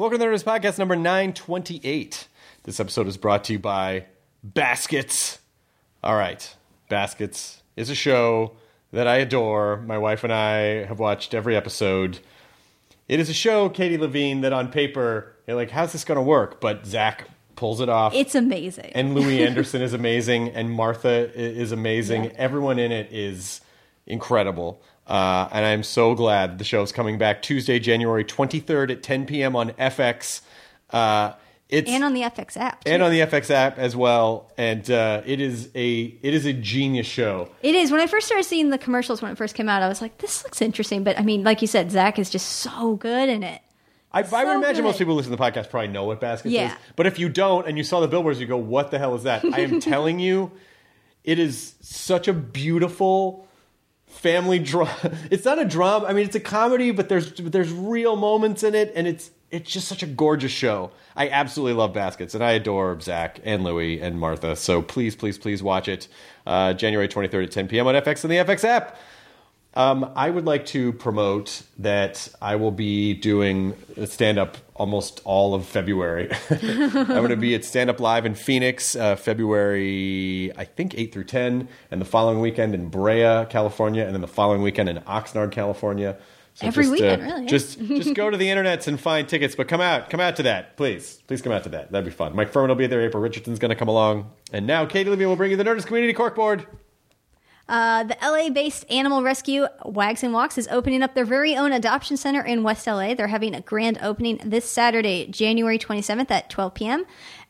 Welcome to the Nerdist Podcast number 928. This episode is brought to you by Baskets. All right, Baskets is a show that I adore. My wife and I have watched every episode. It is a show, Katie Levine, that on paper, you're like, how's this going to work? But Zach pulls it off. It's amazing. and Louie Anderson is amazing, and Martha is amazing. Yeah. Everyone in it is incredible. Uh, and I'm so glad the show's coming back Tuesday, January 23rd at 10 p.m. on FX. Uh, it's and on the FX app. and on the FX app as well. And uh, it is a it is a genius show. It is. When I first started seeing the commercials when it first came out, I was like, this looks interesting. But I mean, like you said, Zach is just so good in it. I, I would imagine good. most people who listen to the podcast probably know what baskets Yeah. is. But if you don't and you saw the billboards, you go, "What the hell is that?" I am telling you, it is such a beautiful family drama. It's not a drama. I mean, it's a comedy, but there's there's real moments in it, and it's it's just such a gorgeous show. I absolutely love baskets, and I adore Zach and Louie and Martha. So please, please, please watch it. Uh, January 23rd at 10 p.m. on FX and the FX app. Um, I would like to promote that I will be doing stand up almost all of February. I'm going to be at Stand Up Live in Phoenix, uh, February, I think, 8 through 10, and the following weekend in Brea, California, and then the following weekend in Oxnard, California. So Every just, weekend, uh, really. Just, just go to the internets and find tickets, but come out. Come out to that, please. Please come out to that. That'd be fun. Mike Furman will be there. April Richardson's going to come along. And now Katie Levine will bring you the Nerdist Community Corkboard. Uh, the LA-based animal rescue Wags and Walks is opening up their very own adoption center in West LA. They're having a grand opening this Saturday, January 27th at 12 p.m.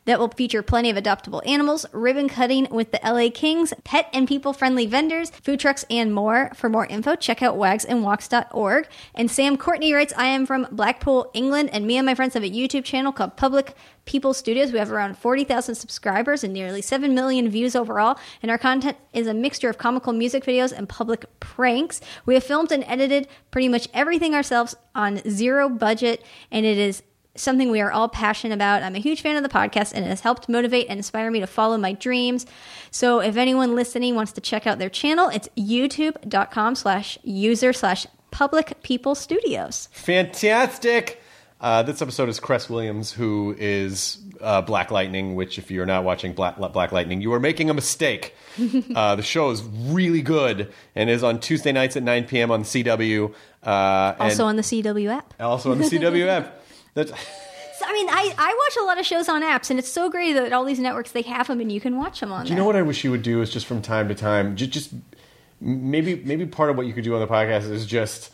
That will feature plenty of adoptable animals, ribbon cutting with the LA Kings, pet and people-friendly vendors, food trucks, and more. For more info, check out wagsandwalks.org. And Sam Courtney writes, I am from Blackpool, England, and me and my friends have a YouTube channel called Public People Studios. We have around 40,000 subscribers and nearly 7 million views overall. And our content is a mixture of comical music videos and public pranks. We have filmed and edited pretty much everything ourselves on zero budget, and it is something we are all passionate about. I'm a huge fan of the podcast and it has helped motivate and inspire me to follow my dreams. So if anyone listening wants to check out their channel, it's youtube.com slash user slash public people studios. Fantastic. Uh, this episode is Cress Williams, who is uh, Black Lightning. Which, if you're not watching Black, Black Lightning, you are making a mistake. uh, the show is really good and is on Tuesday nights at 9 p.m. on CW. Uh, Also on the CW app. also on the CW app. That's, So, I mean, I, I watch a lot of shows on apps, and it's so great that all these networks they have them, and you can watch them on. Do you know what I wish you would do is just from time to time, just, just maybe maybe part of what you could do on the podcast is just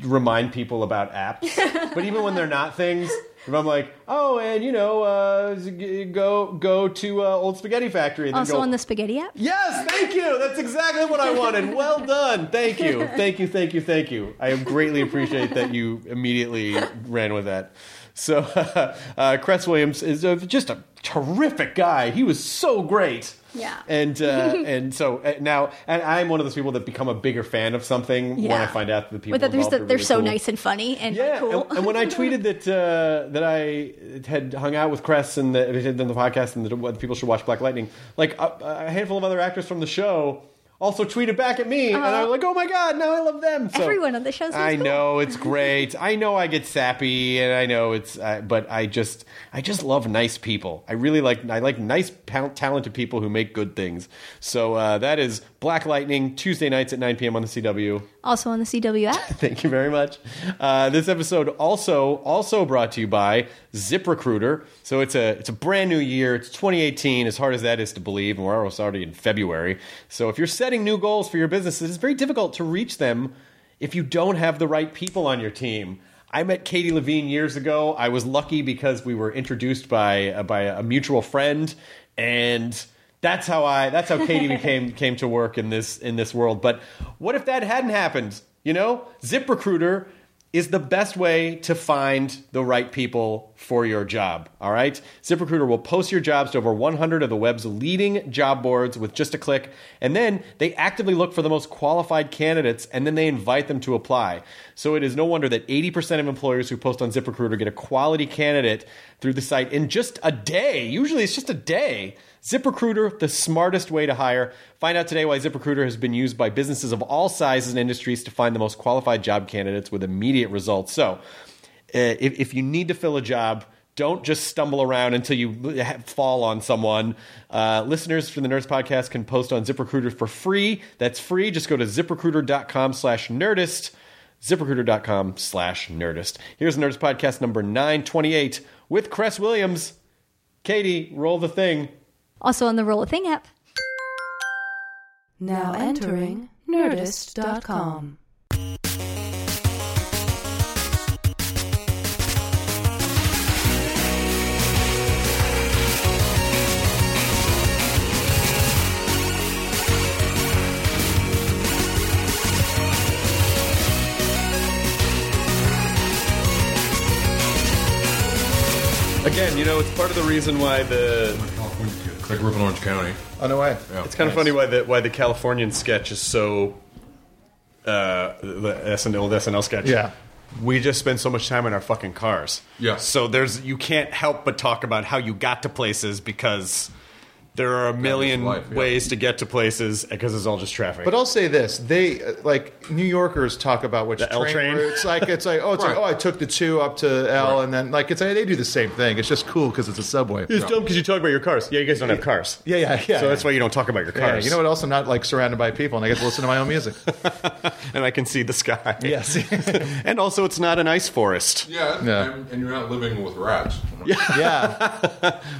remind people about apps. but even when they're not things, if I'm like, oh, and you know, uh, go go to uh, Old Spaghetti Factory, and then Also go, on the Spaghetti app. Yes, thank you. That's exactly what I wanted. Well done. Thank you. Thank you. Thank you. Thank you. I greatly appreciate that you immediately ran with that. So, uh, Cress Williams is uh, just a terrific guy. He was so great. Yeah. And uh, and so uh, now, and I'm one of those people that become a bigger fan of something when I find out that the people that the, they're really so cool. nice and funny and Yeah, cool. and, and when I tweeted that uh, that I had hung out with Cress and that had done the podcast and that people should watch Black Lightning, like a, a handful of other actors from the show also tweeted back at me, and I was like, "Oh my god, now I love them." So, Everyone on the show I cool. know it's great. I know I get sappy, and I know it's, uh, but I just I just love nice people. I really like I like nice, talented people who make good things. So uh, that is Black Lightning Tuesday nights at 9 p.m. on the CW. Also on the CW app. Thank you very much. Uh, this episode also also brought to you by ZipRecruiter. So it's a it's a brand new year. It's 2018. As hard as that is to believe, and we're almost already in February. So if you're setting new goals for your business, it's very difficult to reach them if you don't have the right people on your team. I met Katie Levine years ago. I was lucky because we were introduced by uh, by a mutual friend, and that's how I that's how Katie became came to work in this in this world. But what if that hadn't happened? You know, ZipRecruiter is the best way to find the right people for your job. All right? ZipRecruiter will post your jobs to over 100 of the web's leading job boards with just a click, and then they actively look for the most qualified candidates and then they invite them to apply. So it is no wonder that 80% of employers who post on ZipRecruiter get a quality candidate through the site in just a day. Usually it's just a day. ZipRecruiter, the smartest way to hire. Find out today why ZipRecruiter has been used by businesses of all sizes and industries to find the most qualified job candidates with immediate results. So, if, if you need to fill a job, don't just stumble around until you fall on someone. Uh, listeners from the Nerdist Podcast can post on ZipRecruiter for free. That's free. Just go to ziprecruiter.com slash nerdist. ZipRecruiter.com slash nerdist. Here's the Nerdist Podcast number 928 with Cress Williams. Katie, roll the thing. Also on the Roll a Thing app. Now entering Nerdist.com. Again, you know, it's part of the reason why the. California kid. 'cause I grew up in Orange County. Oh no way! Yeah. It's kind of funny why the why the Californian sketch is so. Uh, the SNL, old SNL sketch. Yeah. We just spend so much time in our fucking cars. Yeah. So there's you can't help but talk about how you got to places because there are a million life, yeah. ways to get to places because it's all just traffic. But I'll say this: they uh, like New Yorkers talk about which The L train? route. It's like it's like oh, it's Right. like oh, I took the two up to L, Right. and then like it's like, they do the same thing. It's just cool because it's a subway. it's dumb because you talk about your cars. Yeah, you guys don't have cars. Yeah, yeah, yeah. So that's why you don't talk about your Yeah, cars. you know what else? I'm not like surrounded by people, and I get to listen to my own music. And I can see the sky. yes. and also, it's not an ice forest. Yeah, Yeah. And, and you're not living with rats. yeah.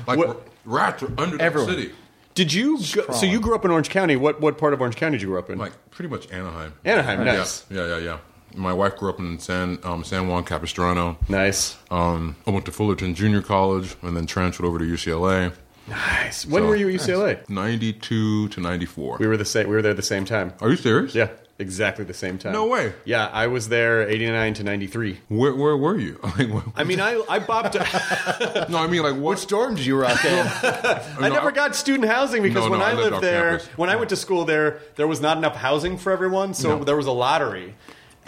Like What- r- rats are under Everyone. the city. Did you? Go, so you grew up in Orange County. What what part of Orange County did you grow up in? Like pretty much Anaheim. Anaheim, Yeah. nice. Yeah, yeah, yeah. My wife grew up in San um, San Juan Capistrano. nice, Um, I went to Fullerton Junior College and then transferred over to UCLA. nice. When So- were you at UCLA? 92 to 94. We were the same. We were there at the same time. Are you serious? Yeah, exactly the same time. No way. Yeah, I was there eighty nine to ninety three. Where, where were you? Like, what- I mean, I I bopped. no, I mean like what? Which dorm did you rock in? I never got student housing because No, when no, I I lived lived there, campus. when I went to school there, there was not enough housing for everyone, so No. there was a lottery.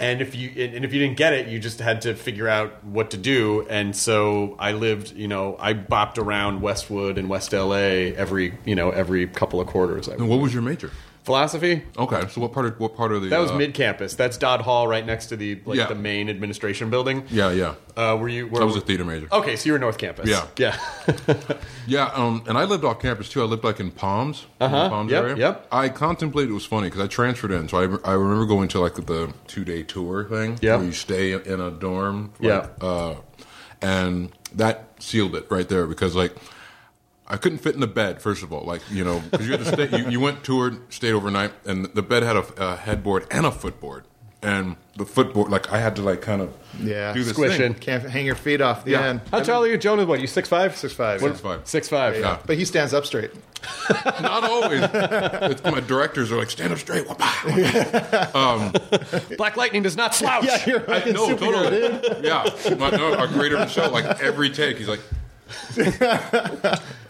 And if you and if you didn't get it, you just had to figure out what to do. And so I lived, you know, I bopped around Westwood and West LA every, you know, every couple of quarters. And what was your major? Philosophy. Okay, so what part of what part of the That was uh, mid campus. That's Dodd Hall, right next to the like Yeah. the main administration building. Yeah, yeah. Uh, were you? Where, I was a theater major. Okay, so you were North Campus. Yeah. yeah. Yeah, um, and I lived off campus too. I lived like in Palms, uh Uh-huh, Palms yep, area. yep. I contemplated it was funny because I transferred in, so I, I remember going to like the two day tour thing Yep. where you stay in a dorm. Like, Yeah. uh, and that sealed it right there because like I couldn't fit in the bed. First of all, like you know, because you had to stay. You, you went toured, stayed overnight, and the bed had a, a headboard and a footboard. And the footboard, like I had to like kind of Yeah. do this Squish thing. in. Can't hang your feet off the Yeah. end. How tall are you, Jonah? What you six five? Six five. Six five. Six five. Yeah. But he stands up straight. Not always. It's- my directors are like, stand up straight. Wah-bah. Um, Black Lightning does not slouch. Yeah, you're I fucking know, dude. totally. Yeah, my, no, our creator of the show, like every take, he's like,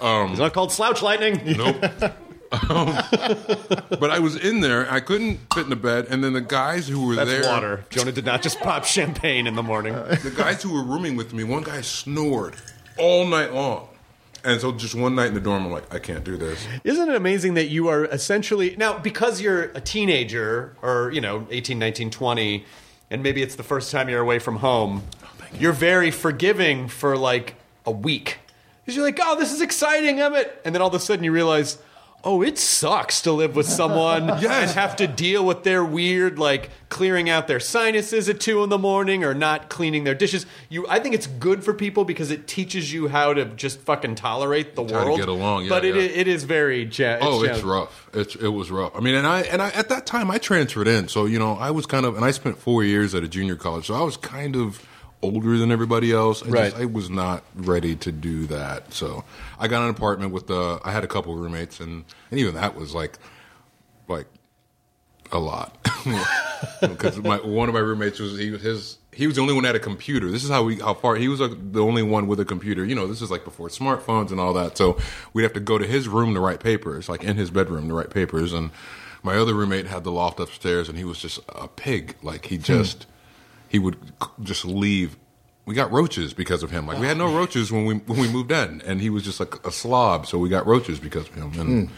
It's not called slouch lightning. nope. Um, but I was in there, I couldn't fit in the bed, and then the guys who were That's there, water. Jonah did not just pop champagne in the morning. the guys who were rooming with me, one guy snored all night long, and so just one night in the dorm, I'm like, I can't do this. Isn't it amazing that you are essentially now because you're a teenager or you know 18, 19, 20 and maybe it's the first time you're away from home. You're very forgiving for like a week. Cuz you're like, "Oh, this is exciting, Emmett." And then all of a sudden you realize, oh, it sucks to live with someone and have to deal with their weird, like clearing out their sinuses at two in the morning or not cleaning their dishes. You, I think it's good for people because it teaches you how to just fucking tolerate the to world. get along, yeah, but it, it is very. Cha- Oh, it's challenging. rough. It's it was rough. I mean, and I and I at that time I transferred in, so you know I was kind of and I spent four years at a junior college, so I was kind of older than everybody else. I Right. Just, I was not ready to do that, so I got an apartment with the. I had a couple roommates, and and even that was like, like a lot because my one of my roommates was he was his he was the only one that had a computer. This is how we how far he was the only one with a computer. You know, this is like before smartphones and all that. So we'd have to go to his room to write papers, like in his bedroom to write papers. And my other roommate had the loft upstairs, and he was just a pig. Like he just hmm. He would just leave. We got roaches because of him. Like we had no roaches when we when we moved in, and he was just like a slob. So we got roaches because of him. And hmm.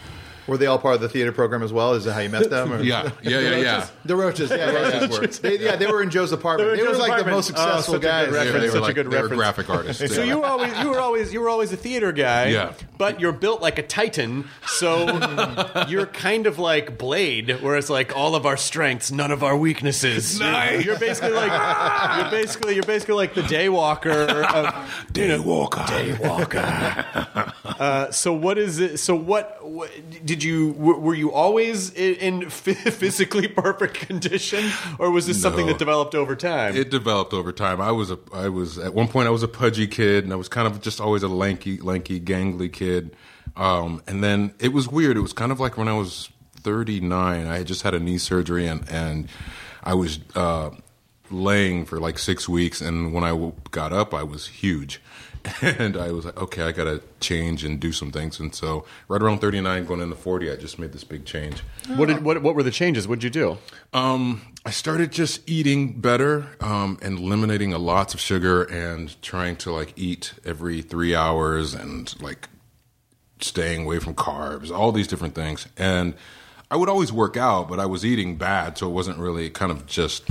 Were they all part of the theater program as well? Is that how you met them? Or? yeah, yeah, yeah, yeah. The roaches, yeah, roaches yeah. They, yeah, they were in Joe's apartment. They They, were in were Joe's like the most Oh, successful such a good guys. Yeah, they were Such a good they were reference. graphic artists. So you were always you were always you were always a theater guy, Yeah. But you're built like a titan, so you're kind of like Blade, where it's like all of our strengths, none of our weaknesses. You're, you're basically like you're basically you're basically like the Daywalker. Of, Daywalker. Daywalker. uh, so what is it? So what, what did you were, were you always in, in physically perfect condition, or was this something that developed over time? It developed over time. I was a, I was at one point I was a pudgy kid, and I was kind of just always a lanky, lanky, gangly kid. Um, and then it was weird. It was kind of like when I was 39. I had just had a knee surgery, and and I was uh, laying for like six weeks. And when I got up, I was huge. And I was like, okay, I got to change and do some things. And so, right around 39, going into 40, I just made this big change. what did what what were the changes? What did you do? Um, I started just eating better um, and eliminating a lots of sugar and trying to like eat every three hours and like staying away from carbs, all these different things. And I would always work out, but I was eating bad, so it wasn't really kind of just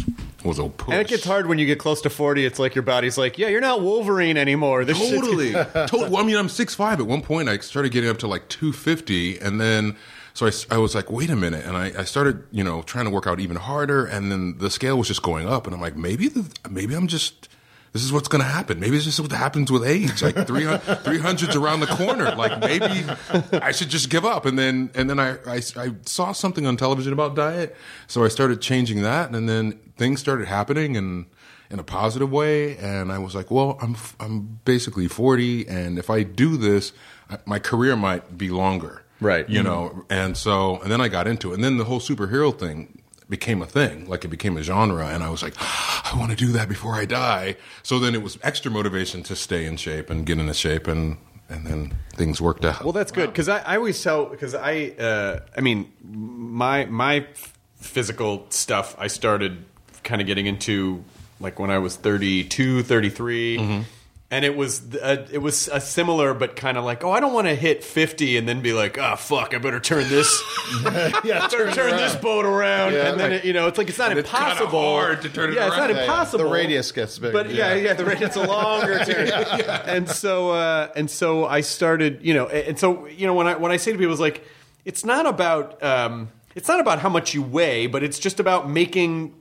was a push. And it gets hard when you get close to 40. It's like your body's like, yeah, you're not Wolverine anymore. This Totally, totally. I mean, I'm 6'5". At one point, I started getting up to like 250, and then so I, I was like, wait a minute, and I, I started, you know, trying to work out even harder, and then the scale was just going up, and I'm like, maybe, the, maybe I'm just. This is what's going to happen. Maybe it's just what happens with age. Like 300, 300's around the corner. Like maybe I should just give up. And then, and then I, I, I saw something on television about diet. So I started changing that. And then things started happening and in a positive way. And I was like, well, I'm, I'm basically 40. And if I do this, my career might be longer. Right. You mm-hmm. know? And so, and then I got into it. And then the whole superhero thing became a thing. Like it became a genre. And I was like, I want to do that before I die. So then it was extra motivation to stay in shape and get into shape. And, and then things worked out. Well, that's good because I, I always tell because I uh, I mean my my physical stuff I started kind of getting into like when I was 32, 33. And it was uh, it was a similar, but kind of like, oh, I don't want to hit fifty and then be like, oh fuck, I better turn this, yeah, better turn this boat around, Yeah, and then right. it, you know, it's like it's not it's kinda impossible. hard to turn it yeah, it's not around. Yeah, yeah. impossible. The radius gets bigger But yeah, yeah, the radius a longer turn. And so uh, and so I started, you know, and so you know when I when I say to people, it's like it's not about um, it's not about how much you weigh, but it's just about making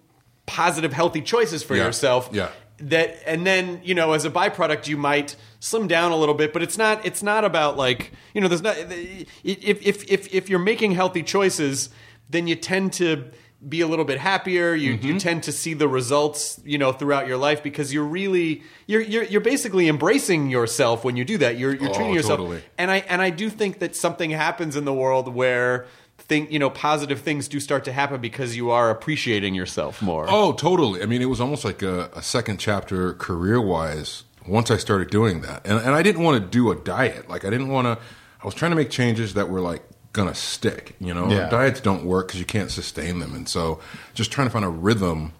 positive, healthy choices for Yeah, yourself. yeah. That and then you know as a byproduct you might slim down a little bit, but it's not it's not about like you know there's not if if if if you're making healthy choices, then you tend to be a little bit happier. You Mm-hmm. you tend to see the results you know throughout your life because you're really you're you're you're basically embracing yourself when you do that. You're you're Oh, treating yourself totally. and I and I do think that something happens in the world where think you know positive things do start to happen because you are appreciating yourself more. Oh, totally. I mean, it was almost like a, a second chapter career wise once I started doing that. And, and I didn't want to do a diet. Like, I didn't want to, I was trying to make changes that were like going to stick. You know, Yeah. diets don't work because you can't sustain them. And so just trying to find a rhythm.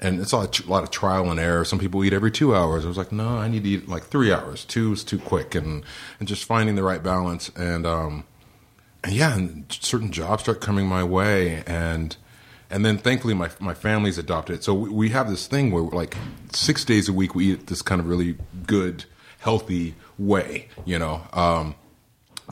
And it's a lot, a lot of trial and error. Some people eat every two hours. I was like, no, I need to eat like three hours. Two is too quick. And, and just finding the right balance. And, um, and yeah, and certain jobs start coming my way, and and then thankfully my my family's adopted it. So we, we have this thing where like six days a week we eat this kind of really good, healthy way, you know. Um,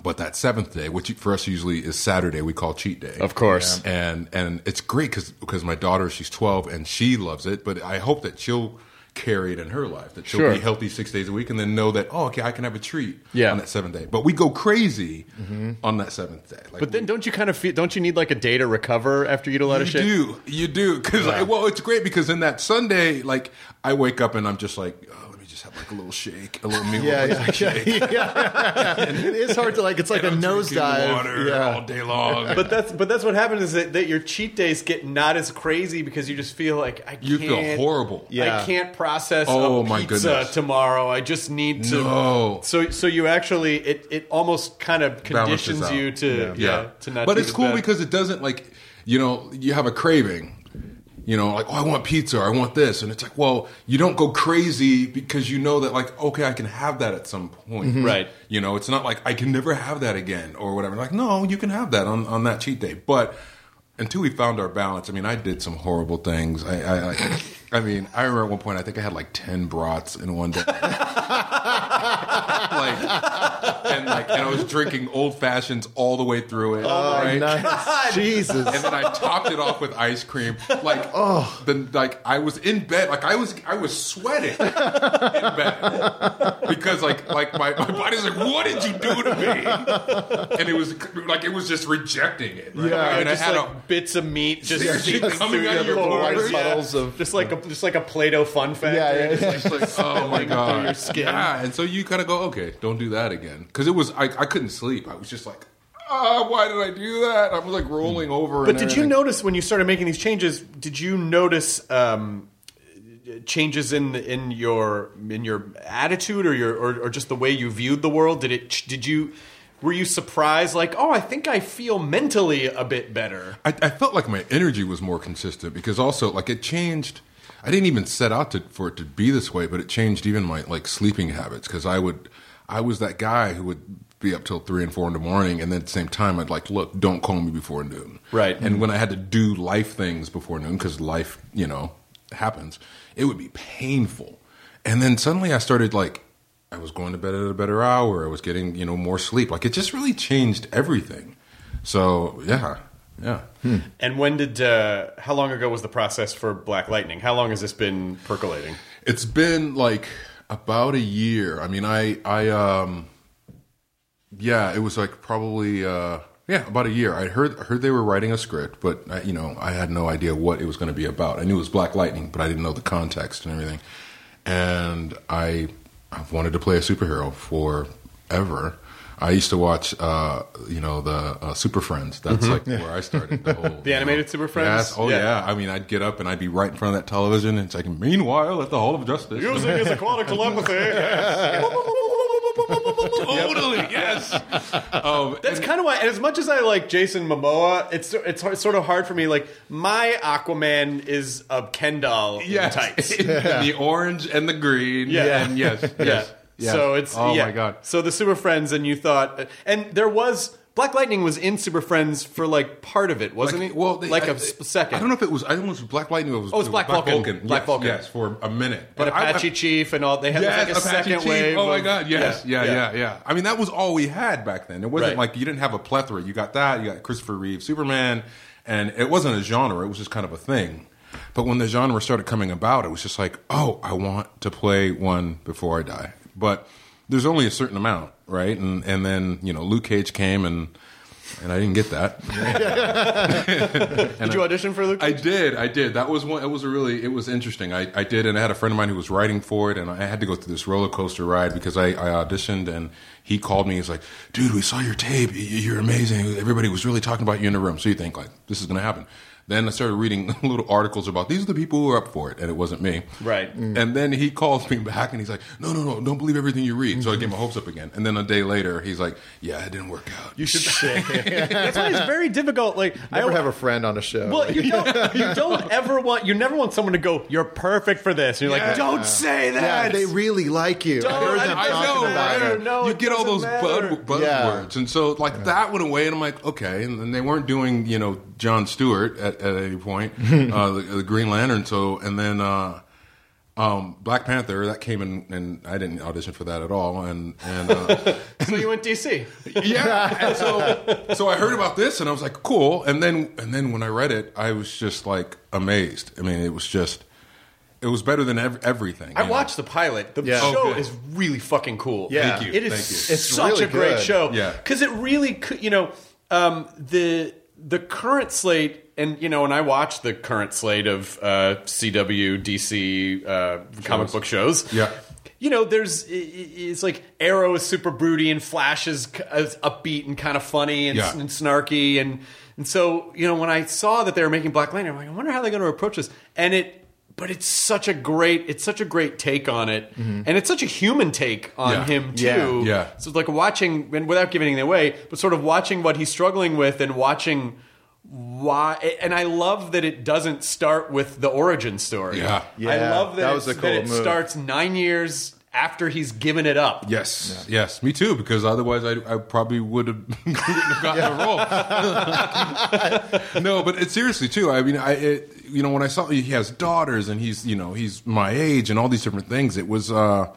But that seventh day, which for us usually is Saturday, we call cheat day. Of course. and and it's great because because my daughter she's 12 and she loves it but i hope that she'll carry it in her life that she'll Sure. be healthy six days a week and then know that oh okay i can have a treat Yeah. on that seventh day but we go crazy mm-hmm. on that seventh day like But then, don't you kind of feel? Don't you need like a day to recover after you eat a lot of shit? You do you do because well it's great because in that sunday like i wake up and i'm just like oh, let me just have like a little shake a little meal Yeah, a yeah, shake yeah. it is hard to like. It's like a And I'm nosedive. water Yeah. all day long But that's but that's what happens is that, that your cheat days get not as crazy because you just feel like I You feel can't- horrible. Yeah. I can't process Oh, a my pizza goodness. tomorrow. I just need to. No. So so you actually it, it almost kind of Balances conditions out. you to yeah. to not. But be it's as cool bad. because it doesn't like you know you have a craving. You know, like oh, I want pizza, or I want this, and it's like, well, you don't go crazy because you know that, like, okay, I can have that at some point, mm-hmm. Right. You know, it's not like I can never have that again or whatever. Like, no, you can have that on on that cheat day, but until we found our balance, I mean, I did some horrible things. I, I, I, I mean, I remember at one point, I think I had like ten brats in one day. like, and like, and I was drinking old fashions all the way through it. Oh, right? nice. Jesus. and then I topped it off with ice cream. Like, oh, then like I was in bed, like I was, I was sweating in bed because like, like my, my body's like, what did you do to me? And it was like it was just rejecting it. Right? Yeah. and I just had like a bits of meat just Seriously, seeping coming out of your your pores. pores. Yeah. Of- just like a just like a Play-Doh fun fact. Yeah, yeah, yeah. It's like, oh my god, your skin. yeah. And so you kind of go, okay, don't do that again, because it was I, I couldn't sleep. I was just like, ah, why did I do that? I was like rolling over. But did you notice when you started making these changes? Did you notice um, changes in in your in your attitude or your or, or just the way you viewed the world? Did it? Did you? Were you surprised? Like, oh, I think I feel mentally a bit better. I, I felt like my energy was more consistent because also like it changed. I didn't even set out to, for it to be this way, but it changed even my like sleeping habits because I would, I was that guy who would be up till three and four in the morning, and then at the same time I'd like, look, don't call me before noon, Right. And when I had to do life things before noon because life, you know, happens, it would be painful, and then suddenly I started like. I was going to bed at a better hour. I was getting, you know, more sleep. Like it just really changed everything. So yeah, yeah. And when did? Uh, how long ago was the process for Black Lightning? How long has this been percolating? It's been like about a year. I mean, I, I, um, yeah, it was like probably, uh, yeah, about a year. I heard heard they were writing a script, but I, you know, I had no idea what it was going to be about. I knew it was Black Lightning, but I didn't know the context and everything. And I, I've wanted to play a superhero forever. I used to watch, uh, you know, the uh, Super Friends. That's like where I started. The, whole, Mm-hmm. The animated Super Friends? Yes. Oh Yeah. yeah. I mean, I'd get up and I'd be right in front of that television, and it's like, meanwhile, at the Hall of Justice. Using his aquatic telepathy. totally, yes. Um, That's kind of why. And as much as I like Jason Momoa, it's it's hard- sort of hard for me. Like my Aquaman is a Ken doll yes. in tights. the orange and the green. Yeah. And yes, yeah. Yes. So it's oh yeah. my god. So the Super Friends, and you thought, and there was Black Lightning was in Super Friends for like part of it, wasn't Like, he? well, they- like a I- s- second. I don't know if it was. I don't know if it was Black Lightning. Or it was, Oh, it was Black Vulcan. Black yes, Vulcan. Yes, for a minute. I- Apache I- Chief and all. They had Yes, like a Apache second Chief. wave. Oh my of- god, yes, yeah, yeah, yeah, I mean, that was all we had back then. It wasn't Right. like you didn't have a plethora. You got that. You got Christopher Reeve, Superman, and it wasn't a genre. It was just kind of a thing. But when the genre started coming about, it was just like, oh, I want to play one before I die. But there's only a certain amount, right? And and then you know, Luke Cage came and. And I didn't get that. Did you audition for Luke? I did. I did. That was one. It was a really. It was interesting. I, I did, and I had a friend of mine who was writing for it, and I had to go through this roller coaster ride because I, I auditioned, and he called me. He's like, "Dude, we saw your tape. You're amazing. Everybody was really talking about you in the room. So you think like this is going to happen?" Then I started reading little articles about these are the people who are up for it, and it wasn't me. Right. Mm. And then he calls me back, and he's like, "No, no, no, don't believe everything you read." So I mm-hmm. get my hopes up again. And then a day later, he's like, "Yeah, it didn't work out." you should. That's why it's very difficult. Like Never I have a friend on a show. Well, you don't. You don't ever want. You never want someone to go. You're perfect for this. And you're like, don't say that. yeah, they really like you. I heard them I talking know, about right? it. No, you it get all those doesn't bud, matter. buzzwords, and so like that went away, and I'm like, okay, and then they weren't doing you know John Stewart at, at any point, uh, the, the Green Lantern. So and then uh, Um, Black Panther that came in, and I didn't audition for that at all. And and uh, So you went DC. yeah, and so so I heard about this, and I was like, cool. And then and then when I read it, I was just like amazed. I mean, it was just it was better than ev- everything. I you know? watched the pilot. The Yeah. show Oh, is really fucking cool. Yeah. Thank you. It is Thank you. It's such really a great good. show. Yeah. because it really, could, you know, um, the the current slate, and you know, when I watch the current slate of uh, CW, DC uh, comic book shows, Yeah. You know, there's it's like Arrow is super broody and Flash is, is upbeat and kind of funny and, Yeah. and snarky and and so you know when I saw that they were making Black Lantern, I'm like, I wonder how they're going to approach this. And it, but it's such a great, it's such a great take on it, mm-hmm. and it's such a human take on Yeah. him too. Yeah. Yeah. So it's like watching, and without giving anything away, but sort of watching what he's struggling with and watching why. And I love that it doesn't start with the origin story. Yeah. yeah. I love that, that was a cool that it move. starts nine years after he's given it up. Yes, yes, me too. Because otherwise, I, I probably would have, wouldn't have gotten a role. no, but it, seriously too. I mean, I it, you know when I saw he has daughters and he's you know he's my age and all these different things. It was uh,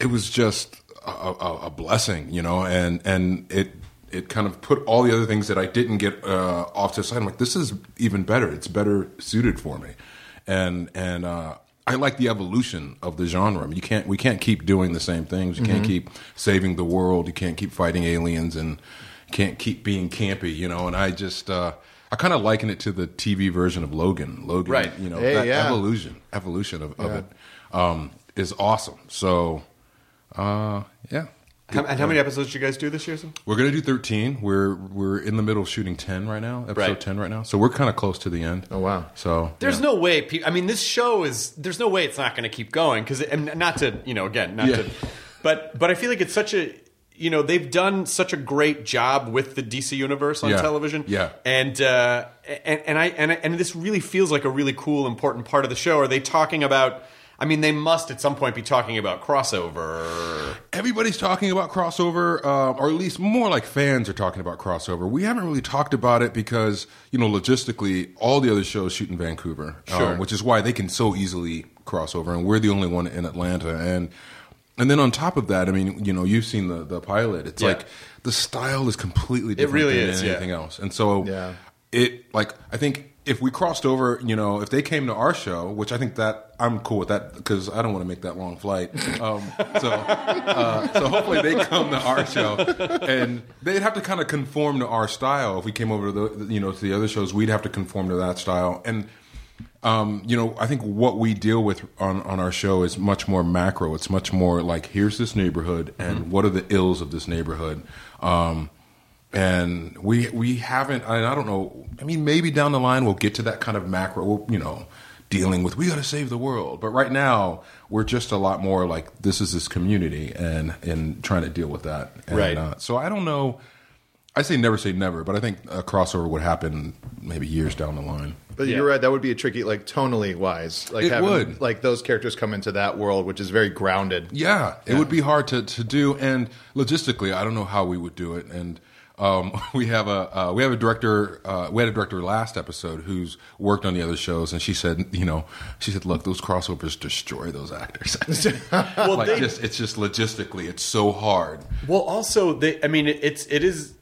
it was just a, a, a blessing, you know, and and it it kind of put all the other things that I didn't get uh, off to the side. I'm like, this is even better. It's better suited for me, and and uh, I like the evolution of the genre. I mean, you can't we can't keep doing the same things. You can't keep saving the world. You can't keep fighting aliens, and can't keep being campy, you know. And I just. Uh, I kind of liken it to the TV version of Logan. Logan, Right. You know Hey, that yeah. evolution, evolution of, of it um, is awesome. So, uh, yeah, How, and how many episodes did you guys do this year? Sam? we're gonna do thirteen. We're we're in the middle of shooting ten right now, episode Right. ten right now. So we're kind of close to the end. Oh, wow. So There's yeah. no way. pe- I mean, this show is. There's no way it's not going to keep going because, and not to you know, again, not Yeah. to, but but I feel like it's such a. You know they've done such a great job with the DC universe on Yeah. television, Yeah. and uh, and and I and and this really feels like a really cool, important part of the show. Are they talking about? I mean, they must at some point be talking about crossover. everybody's talking about crossover, uh, or at least more like fans are talking about crossover. We haven't really talked about it because you know logistically, all the other shows shoot in Vancouver, um, Sure. which is why they can so easily crossover, and we're the only one in Atlanta. And and then on top of that, I mean, you know, you've seen the the pilot. It's Yeah. like the style is completely different it really than is, yeah. anything else, and so Yeah. it like I think if we crossed over, you know, if they came to our show, which I think that I'm cool with that because I don't want to make that long flight. Um, so, uh, so hopefully they come to our show, and they'd have to kind of conform to our style. If we came over to the, you know, to the other shows, we'd have to conform to that style. And um, you know, I think what we deal with on, on our show is much more macro. It's much more like here's this neighborhood, and what are the ills of this neighborhood. Um, and we we haven't. I, I don't know. I mean, maybe down the line we'll get to that kind of macro. You know, dealing with we got to save the world. But right now we're just a lot more like this is this community and and trying to deal with that. And, Right. Uh, so I don't know. I say never say never, but I think a crossover would happen maybe years down the line. But you're right. That would be a tricky, like tonally wise, like It having would. like those characters come into that world, which is very grounded. Yeah, it would be hard to, to do, and logistically, I don't know how we would do it. And um, we have a uh, we have a director. Uh, we had a director last episode who's worked on the other shows, and she said, you know, she said, look, those crossovers destroy those actors. Well, like they, just it's just logistically, it's so hard. Well, also, they, I mean, it's it is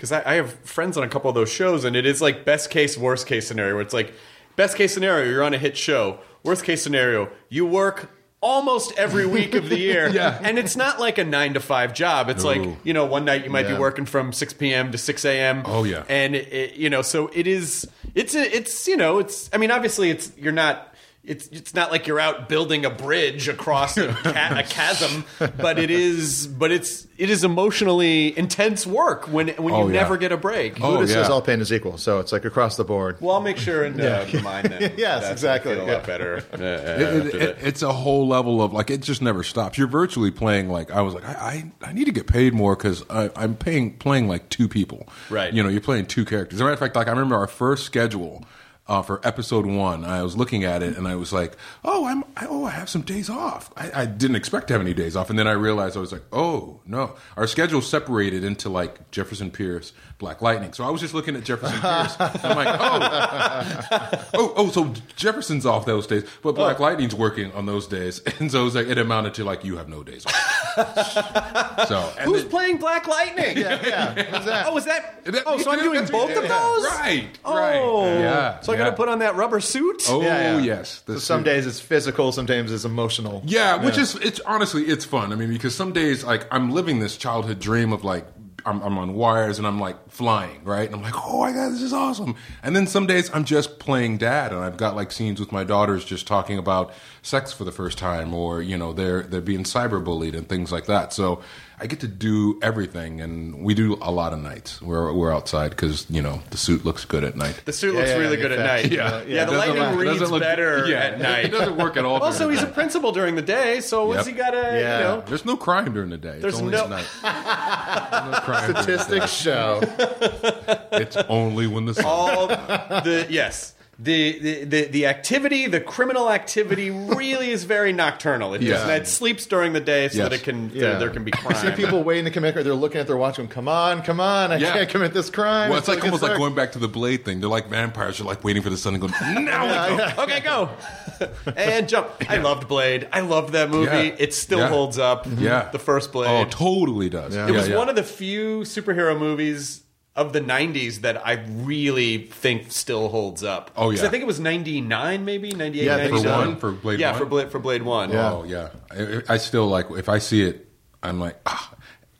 because I, I have friends on a couple of those shows, and it is like best case, worst case scenario. Where it's like best case scenario, you're on a hit show. Worst case scenario, you work almost every week of the year, Yeah. and it's not like a nine to five job. It's No. like you know, one night you might Yeah. be working from six p.m. to six a.m. Oh, yeah. and it- you know, so it is. It's a, it's you know, it's. I mean, obviously, it's you're not. It's it's not like you're out building a bridge across a, ca- a chasm, but it is but it's it is emotionally intense work when when you Oh, yeah. never get a break. Oh, Buddha says yeah. all pain is equal, so it's like across the board. Well, I'll make sure and uh, remind them. Yes, That's- exactly, I feel a yeah. lot better. uh, It- it- it- it's a whole level of like it just never stops. You're virtually playing like I was like I I, I need to get paid more because I'm paying playing like two people. Right. You know, you're playing two characters. As a matter of fact, like I remember our first schedule. Uh, for episode one. I was looking at it and I was like, "Oh, I'm I, oh, I have some days off." I, I didn't expect to have any days off, and then I realized I was like, "Oh no, our schedule separated into like Jefferson Pierce, Black Lightning." So I was just looking at Jefferson Pierce. I'm like, "Oh, oh, oh, so Jefferson's off those days, but Black oh. Lightning's working on those days," and so it was like it amounted to like you have no days off. so Who's then- playing Black Lightning? Yeah, what's that? Oh, is that? That- Oh, so I'm doing that's- both of yeah, those? Right. Oh, Right. Yeah. So I got to put on that rubber suit. Oh Yeah, yeah. yes. So The some suit. days it's physical, sometimes it's emotional. Yeah, which is it's honestly it's fun. I mean, because some days like I'm living this childhood dream of like I'm, I'm on wires and I'm like flying, right? And I'm like, oh my god, this is awesome. And then some days I'm just playing dad, and I've got like scenes with my daughters just talking about sex for the first time, or you know they're they're being cyberbullied and things like that. So I get to do everything, and we do a lot of nights. We're we're outside because you know the suit looks good at night. The suit Yeah, looks yeah, really yeah, good at night. Yeah, yeah. The It doesn't lightning look- reads look- better yeah, at night. It doesn't work at all. Also, he's a principal during the day, so what's Yep. he got to, Yeah. you know? There's no crime during the day. There's it's only no- at night. no crime during the Statistics show. It's only when the sun. all the yes the, the the the activity the criminal activity really is very nocturnal it, Yeah. it sleeps during the day so Yes. that it can uh, Yeah. there can be I see crime people waiting to commit. or They're looking at their watch, going, "Come on, come on! I Yeah. can't commit this crime." Well, it's until like almost like going back to the Blade thing. They're like vampires. They're like waiting for the sun and going, Now we go. okay go and jump i loved blade i loved that movie Yeah. it still Yeah. holds up Yeah, the first blade Oh, it totally does. Yeah. it was one of the few superhero movies of the 90s that I really think still holds up. Oh, yeah. I think it was 99 maybe, 98, Yeah, I think for one for Blade. yeah, one? for Blade, for Blade 1. Yeah. Oh yeah, I, I still like if I see it, I'm like ah.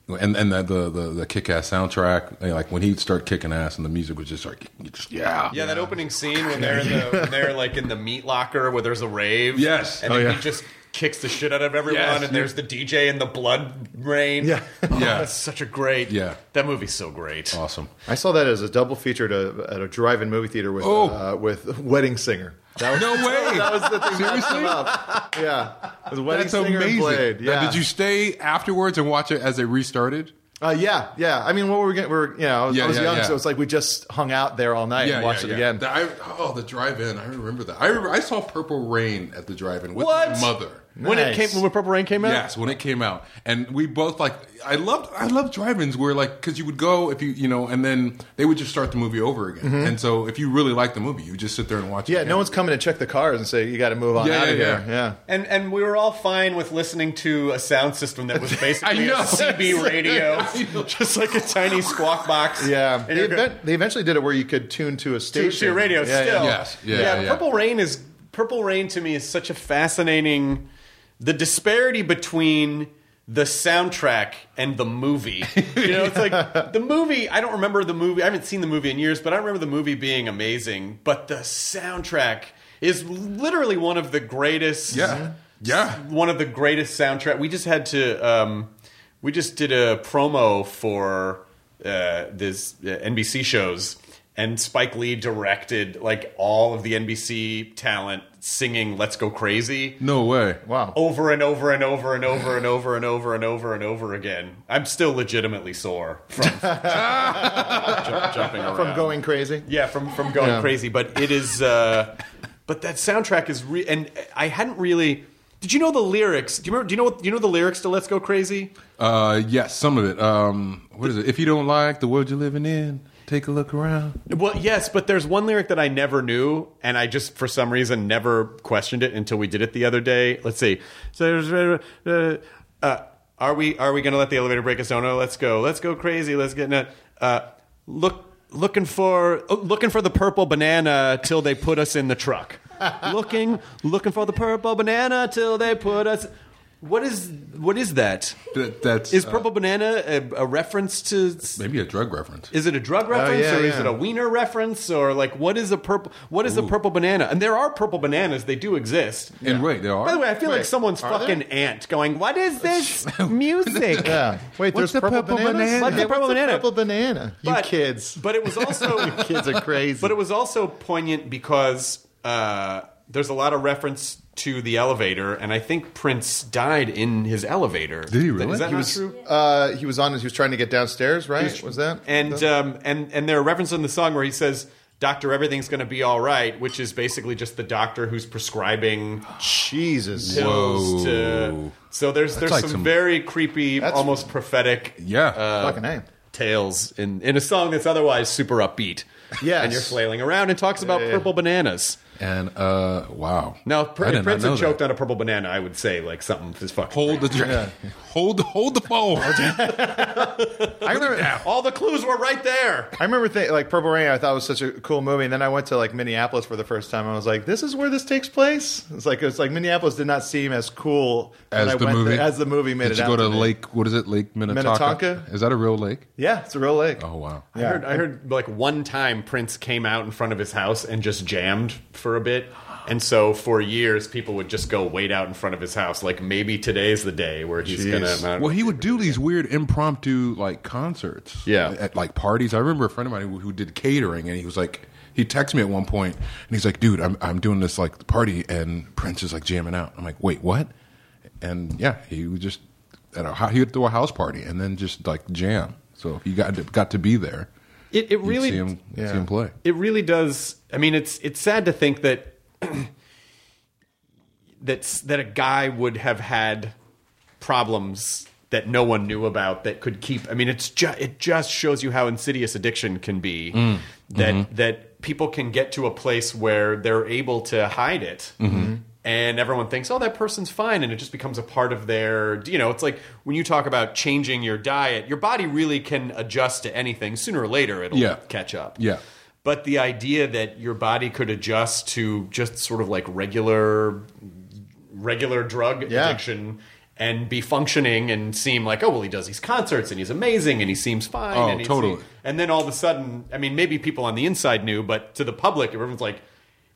And and the the the, the kick ass soundtrack, like when he'd start kicking ass and the music was just like just yeah Yeah, that opening scene when they're in the when they're like in the meat locker where there's a rave. Yes. and Oh, then yeah. he just kicks the shit out of everyone, Yes. and there's the DJ in the blood rain. Yeah. Oh, Yeah. that's such a great. Yeah. that movie's so great. awesome. I saw that as a double feature at a, at a drive-in movie theater with Oh. uh, with Wedding Singer. That was, No way. that was the thing that messed up. Yeah, it was Wedding That's Singer amazing. and Blade. Now, Yeah. did you stay afterwards and watch it as it restarted? Uh, yeah, yeah. I mean, what were we getting? We were, you know, I was, Yeah, I was yeah, young, yeah. so it's like we just hung out there all night and watched it again. The- I, oh, the drive-in. I remember that. I remember, I saw Purple Rain at the drive-in with What? my mother. When it Nice. came, when Purple Rain came out. Yes, when it came out, and we both like. I loved. I loved drive-ins where like because you would go if you you know, and then they would just start the movie over again. And so if you really liked the movie, you just sit there and watch. it Mm-hmm. Yeah, again. no one's coming to check the cars and say you got to move on Yeah, out of yeah, here. yeah. Yeah. And and we were all fine with listening to a sound system that was basically know. a CB radio, just like a tiny squawk box. Yeah, And they, you're go- event, they eventually did it where you could tune to a to, station. to your radio Yeah, still. yeah. Yes. Yeah, yeah. Purple Rain is Purple Rain to me is such a fascinating the disparity between the soundtrack and the movie. You know, it's like the movie, I don't remember the movie. I haven't seen the movie in years, but I remember the movie being amazing, but the soundtrack is literally one of the greatest Yeah. Yeah. one of the greatest soundtrack. We just had to. Um, we just did a promo for uh, this uh, NBC shows, and Spike Lee directed like all of the NBC talent singing "Let's Go Crazy." No way. Wow. Over and over and over and over and over and over and over and over again. I'm still legitimately sore from ju- jumping around. From going crazy. Yeah, from from going Yeah. crazy. But it is. Uh, but that soundtrack is re- and I hadn't really. Did you know the lyrics? Do you remember? Do you know? What, do you know the lyrics to "Let's Go Crazy"? Uh, yes, some of it. Um, what is it? If you don't like the world you're living in, take a look around. Well, yes, but there's one lyric that I never knew, and I just for some reason never questioned it until we did it the other day. Let's see. So, uh, uh, are we are we going to let the elevator break us down? No, let's go. Let's go crazy. Let's get nut. Uh, look. Looking for oh, looking for the purple banana till they put us in the truck. looking looking for the purple banana till they put us. What is what is that? That, that's Is uh, purple banana a, a reference to maybe a drug reference. is it a drug reference yeah, or is yeah. it a wiener reference or like what is a purple what is a purple banana? And there are purple bananas, they do exist. And wait, there are. By the way, I feel like Wait, someone's are fucking aunt going, "What is this music?" Yeah. Wait, What's there's the purple, purple bananas? banana? What's the Yeah, purple banana? Purple banana. You But- kids. But it was also kids are crazy. but it was also poignant because uh, there's a lot of reference to the elevator, and I think Prince died in his elevator. Did he really? Is that He not was, true? uh, he was on. As he was trying to get downstairs, right? Was that? And the- um, and and there are references in the song where he says, Doctor Everything's going to be all right, which is basically just the doctor who's prescribing Jesus. pills to. So there's there's like some, some- very creepy, almost prophetic Yeah. uh, Fucking A. tales in in a song that's otherwise super upbeat. Yes. and you're flailing around and talks about yeah. purple bananas. And uh, wow. Now, I Pr- did if not Prince know had that. choked on a purple banana, I would say like something is fucking. Hold the dra- hold the hold the phone. I remember. All the clues were right there. I remember th- like Purple Rain. I thought was such a cool movie, and then I went to like Minneapolis for the first time. and I was like, "This is where this takes place." It's like it's like Minneapolis did not seem as cool when As I the went movie there- as the movie made Did it you out go to me. Lake? What is it? Lake Minnetonka. Minnetonka? Is that a real lake? Yeah, it's a real lake. Oh wow. I heard, I heard like one time Prince came out in front of his house and just jammed for a bit. And so for years, people would just go wait out in front of his house. Like maybe today's the day where he's Jeez. gonna. Well, he would do these weird impromptu like concerts. Yeah. At like parties. I remember a friend of mine who, who did catering, and he was like, he texted me at one point, and he's like, "Dude, I'm I'm doing this like party, and Prince is like jamming out." I'm like, "Wait, what?" And yeah, he would just at a he would throw a house party and then just like jam. So if you got to, got to be there, It, it really see him Yeah. see him play. it really does i mean it's it's sad to think that that's that a guy would have had problems that no one knew about that could keep i mean it's just it just shows you how insidious addiction can be mm. that mm-hmm. that people can get to a place where they're able to hide it mm-hmm. And everyone thinks oh that person's fine and it just becomes a part of their you know it's like when you talk about changing your diet your body really can adjust to anything sooner or later it'll Yeah. catch up Yeah. but the idea that your body could adjust to just sort of like regular regular drug Yeah. addiction and be functioning and seem like oh well he does these concerts and he's amazing and he seems fine Oh, and totally. and then all of a sudden I mean maybe people on the inside knew but to the public everyone's like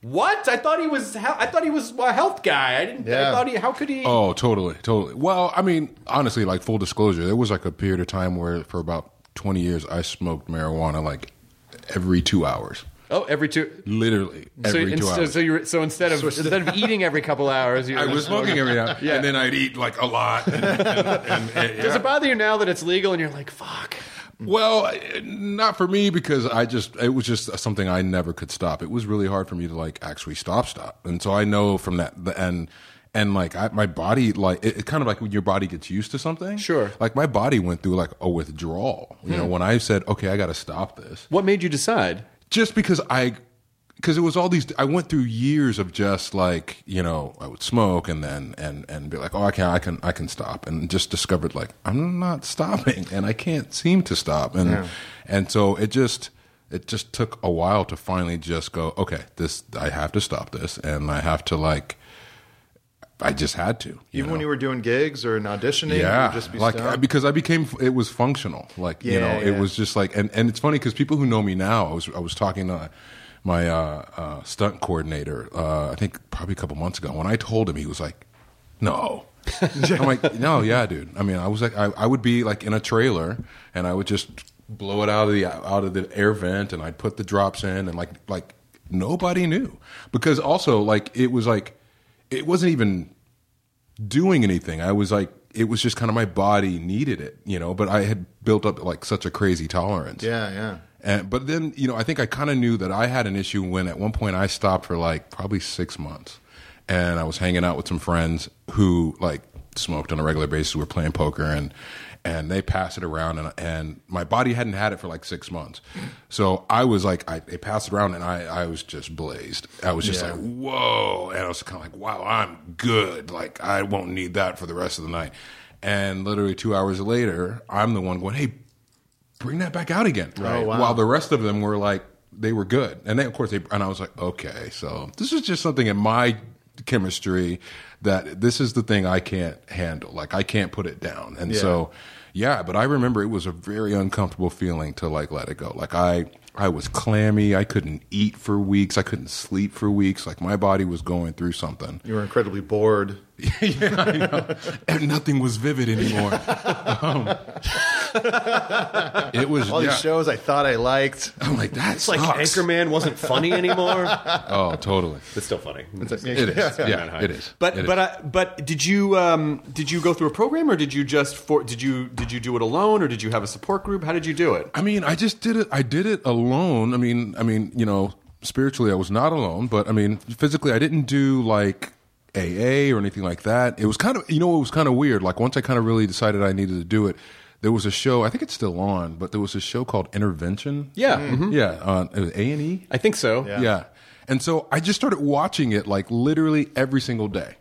what I thought he was I thought he was a health guy I didn't I Yeah. thought he how could he Oh, totally, totally. Well, I mean, honestly, like full disclosure, there was like a period of time where for about 20 years I smoked marijuana like every 2 hours. oh every two Literally so, every 2 instead, hours. so you so instead of instead of eating every couple hours you I was smoking every hour, Yeah. and then I'd eat like a lot. And, and, and, and- Does yeah. it bother you now that it's legal and you're like, fuck? Well, eh, not for me because I just it was just something I never could stop. It was really hard for me to like actually stop stop. And so I know from that the and and like I, my body like it, it kind of like when your body gets used to something. Sure. Like my body went through like a withdrawal. You know, when I said, "Okay, I got to stop this." What made you decide? just because I because it was all these I went through years of just like you know I would smoke and then and and be like oh I can I can I can stop and just discovered like I'm not stopping and I can't seem to stop and and so it just it just took a while to finally just go okay this I have to stop this and I have to like I just had to Even know? when you were doing gigs or auditioning, you yeah, would just be like stoned? because I became it was functional. Like you Yeah, know, it was just like, and, and it's funny because people who know me now, I was I was talking to my uh, uh, stunt coordinator, uh, I think probably a couple months ago. When I told him, he was like, "No." I'm like, "No, yeah, dude." I mean, I was like, I, I would be like in a trailer, and I would just blow it out of the out of the air vent, and I'd put the drops in, and like like nobody knew because also like it was like it wasn't even doing anything. I was like, it was just kind of my body needed it, you know. But I had built up like such a crazy tolerance. yeah, yeah. And but then you know, I think I kind of knew that I had an issue when at one point I stopped for like probably six months, and I was hanging out with some friends who like smoked on a regular basis. We were playing poker and. And they passed it around, and, and my body hadn't had it for like six months. So I was like, I, they passed it around, and I, I was just blazed. I was just Yeah. like, whoa. And I was kind of like, wow, I'm good. Like, I won't need that for the rest of the night. And literally two hours later, I'm the one going, hey, bring that back out again. Right. Oh, wow. While the rest of them were like, they were good. And then, of course, they, and I was like, okay, so this is just something in my chemistry that this is the thing I can't handle. Like, I can't put it down. And Yeah. so, yeah, but I remember it was a very uncomfortable feeling to like let it go. Like, I, I was clammy. I couldn't eat for weeks. I couldn't sleep for weeks. Like, my body was going through something. You were incredibly bored. yeah, I know. And nothing was vivid anymore. Um, it was, All yeah. these shows I thought I liked. I'm like, that It's like. Anchorman wasn't funny anymore. Oh, totally. it's still funny. It is. Yeah, it is. But It is. but I, but did you um, did you go through a program or did you just for did you did you do it alone or did you have a support group? How did you do it? I mean, I just did it. I did it alone alone. I mean, I mean, you know, spiritually, I was not alone, but I mean, physically, I didn't do like AA or anything like that. It was kind of, you know, it was kind of weird. Like once I kind of really decided I needed to do it, there was a show. I think it's still on, but there was a show called Intervention. Yeah, mhm. yeah, on A and E. I think so. Yeah. And so I just started watching it like literally every single day.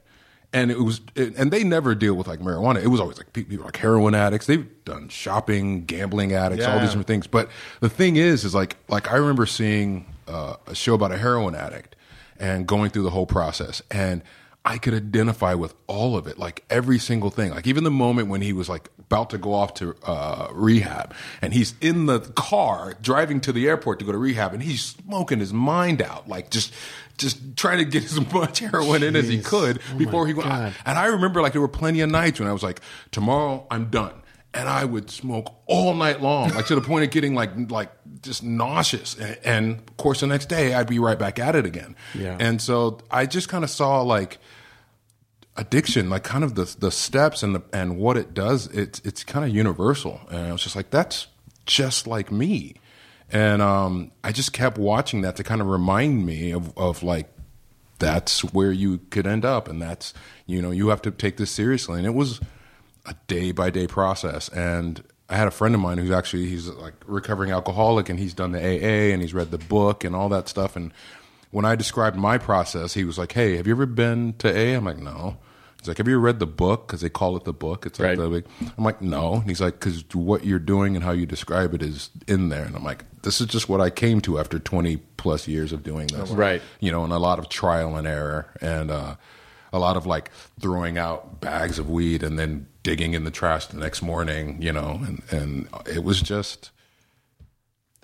And it was, it, and they never deal with like marijuana. It was always like people like heroin addicts. They've done shopping, gambling addicts, all these different things. But the thing is, is like, like I remember seeing uh, a show about a heroin addict and going through the whole process. And I could identify with all of it, like every single thing. Like even the moment when he was like about to go off to uh, rehab, and he's in the car driving to the airport to go to rehab, and he's smoking his mind out, like just just trying to get as much heroin in as he could before he went. And I remember like there were plenty of nights when I was like, tomorrow I'm done. And I would smoke all night long, like to the point of getting like like just nauseous. And, and of course, the next day I'd be right back at it again. Yeah. And so I just kind of saw like addiction, like kind of the the steps and the and what it does. It's it's kind of universal, and I was just like, that's just like me. And um, I just kept watching that to kind of remind me of of like that's where you could end up, and that's you know you have to take this seriously. And it was a day by day process, and. I had a friend of mine who's actually he's like recovering alcoholic and he's done the AA and he's read the book and all that stuff and when I described my process, he was like, "Hey, have you ever been to A?" I'm like, "No." He's like, "Have you read the book? Because they call it the book." It's like Right. big. I'm like, "No." And he's like, "Because what you're doing and how you describe it is in there." And I'm like, "This is just what I came to after 20 plus years of doing this." Right. You know, and a lot of trial and error, and uh, a lot of like throwing out bags of weed and then digging in the trash the next morning. You know, and and it was just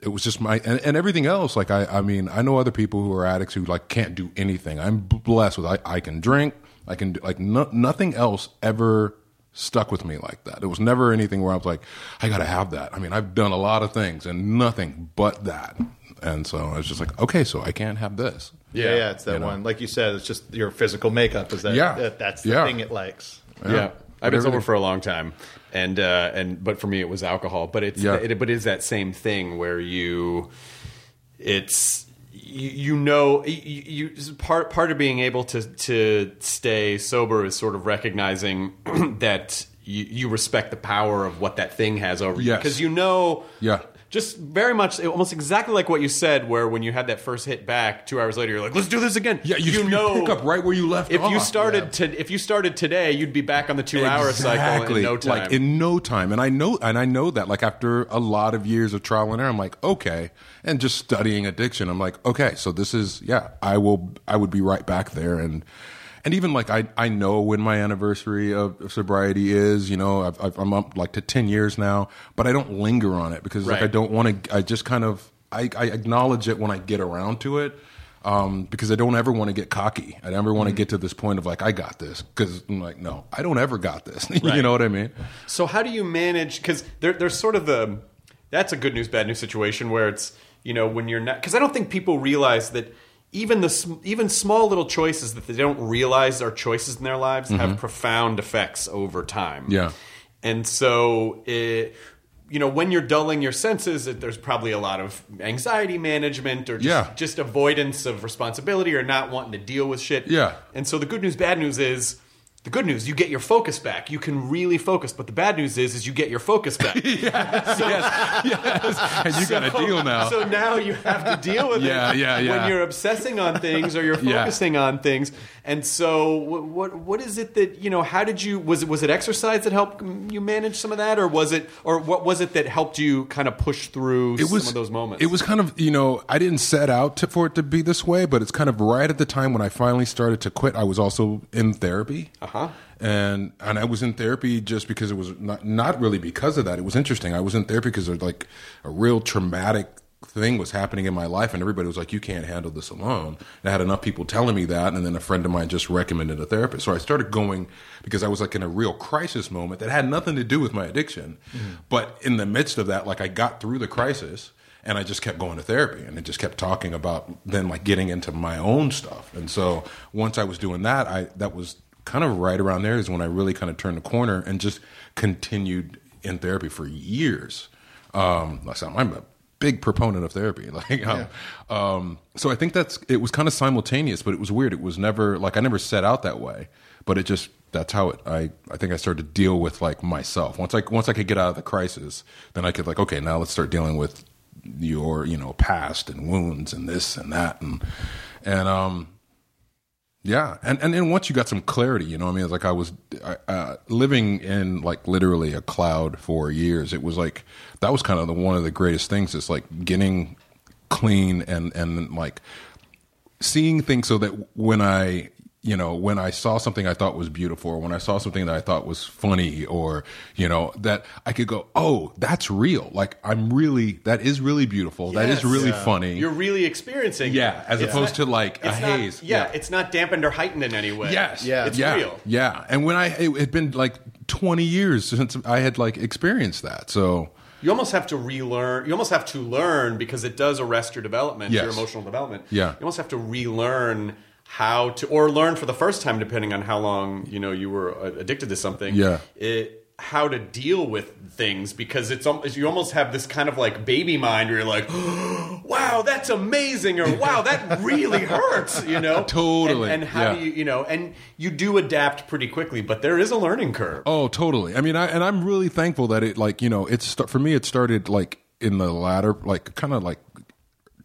it was just my and, and everything else like I, I mean i know other people who are addicts who like can't do anything i'm blessed with i, I can drink i can do like no, nothing else ever stuck with me like that it was never anything where i was like i gotta have that i mean i've done a lot of things and nothing but that and so i was just like okay so i can't have this Yeah, yeah, it's that You know. one. Like you said, it's just your physical makeup. Is that? Yeah. that- that's the Yeah. thing it likes. Yeah. I've been sober for a long time, and uh, and but for me it was alcohol. But it's Yeah. it, but it's that same thing where you, it's you, you know you, you part part of being able to to stay sober is sort of recognizing that you, you respect the power of what that thing has over you because you know Yeah. Just very much almost exactly like what you said where when you had that first hit back two hours later you're like let's do this again yeah you, you know pick up right where you left if you off. started to if you started today, you'd be back on the two hour cycle in no time. Like in no time. And I know and I know that like after a lot of years of trial and error, I'm like, okay. And just studying addiction, I'm like, okay, so this is yeah, I will I would be right back there and and even like I, I know when my anniversary of, of sobriety is, you know, I've, I've, I'm up like to ten years now, but I don't linger on it because like I don't want to. I just kind of I, I acknowledge it when I get around to it, um, because I don't ever want to get cocky. I never Mm-hmm. want to get to this point of like I got this because I'm like no, I don't ever got this. you Right. know what I mean? So how do you manage? Because there, there's sort of the that's a good news bad news situation where it's you know when you're not because I don't think people realize that even the even small little choices that they don't realize are choices in their lives have profound effects over time. Mm-hmm. Yeah. and so it. You know, when you're dulling your senses, it- there's probably a lot of anxiety management or just, Yeah. just avoidance of responsibility or not wanting to deal with shit. Yeah. And so the good news, bad news is the good news, you get your focus back. You can really focus. But the bad news is, is you get your focus back. and you got a deal now. So now you have to deal with Yeah, it. yeah, yeah. When you're obsessing on things or you're Yeah. focusing on things. And so, what, what what is it that you know? How did you was it was it exercise that helped you manage some of that, or was it or what was it that helped you kind of push through it was some of those moments? It was kind of you know I didn't set out to, for it to be this way, but it's kind of right at the time when I finally started to quit. I was also in therapy, uh-huh. Uh-huh. and and I was in therapy just because it was not not really because of that. It was interesting. I was in therapy because of like a real traumatic thing was happening in my life and everybody was like you can't handle this alone and i had enough people telling me that and then a friend of mine just recommended a therapist so i started going because i was like in a real crisis moment that had nothing to do with my addiction mm-hmm. but in the midst of that like i got through the crisis and I just kept going to therapy and it just kept talking about then like getting into my own stuff. And so once I was doing that, I that was kind of right around there is when I really kind of turned the corner and just continued in therapy for years. Um, I'm a big proponent of therapy. Like, um, um, so I think that's it was kind of simultaneous, but it was weird. It was never like I never set out that way, but it just that's how it. I I think I started to deal with like myself once I once I could get out of the crisis, then I could like okay now let's start dealing with your you know past and wounds and this and that and and um yeah, and and then once you got some clarity, you know, what I mean, it's like I was uh, living in like literally a cloud for years. It was like that was kind of the one of the greatest things. It's like getting clean and and like seeing things so that when I you know when I saw something I thought was beautiful, or when I saw something that I thought was funny, or you know that I could go, oh, that's real. Like I'm really that is really beautiful. that is Yes. really Yeah. funny. You're really experiencing. Yeah, as opposed to, like, a it's not- haze. Yeah, Yeah. it's not dampened or heightened in any way. Yes. Yeah. it's yeah. real. Yeah. And when I it had been like 20 years since I had like experienced that. So You almost have to relearn. You almost have to learn because it does arrest your development, your Yes. emotional development. Yeah. you almost have to relearn how to, or learn for the first time, depending on how long you know you were addicted to something. Yeah. it, how to deal with things because it's al- you almost have this kind of like baby mind where you're like, wow, that's amazing, or wow, that really hurts, you know? Totally, And, and how yeah. do you, you know, and you do adapt pretty quickly, but there is a learning curve. Oh, totally. I mean, I, and I'm really thankful that it, like, you know, it's for me. It started like in the latter, like, kind of like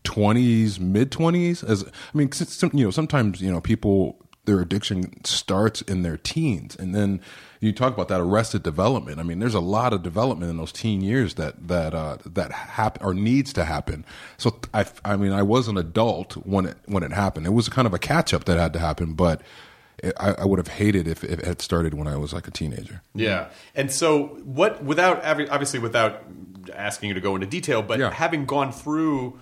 twenties, mid twenties. As I mean, you know, sometimes you know people their addiction starts in their teens, and then you talk about that arrested development. I mean, there's a lot of development in those teen years that that uh, that happen or needs to happen. So I, I mean, I was an adult when it when it happened. It was kind of a catch up that had to happen, but. I, I would have hated if it had started when I was like a teenager. Yeah. And so, what, without, obviously, without asking you to go into detail, but Yeah. having gone through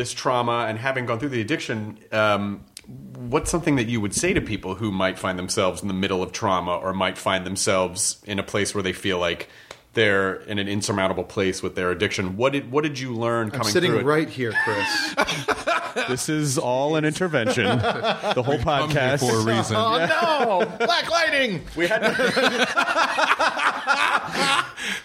this trauma and having gone through the addiction, um, what's something that you would say to people who might find themselves in the middle of trauma or might find themselves in a place where they feel like they're in an insurmountable place with their addiction? What did, what did you learn I'm coming sitting through it? right here, Chris. This is all an intervention. the whole Come here for a reason. oh no, black lightning. We had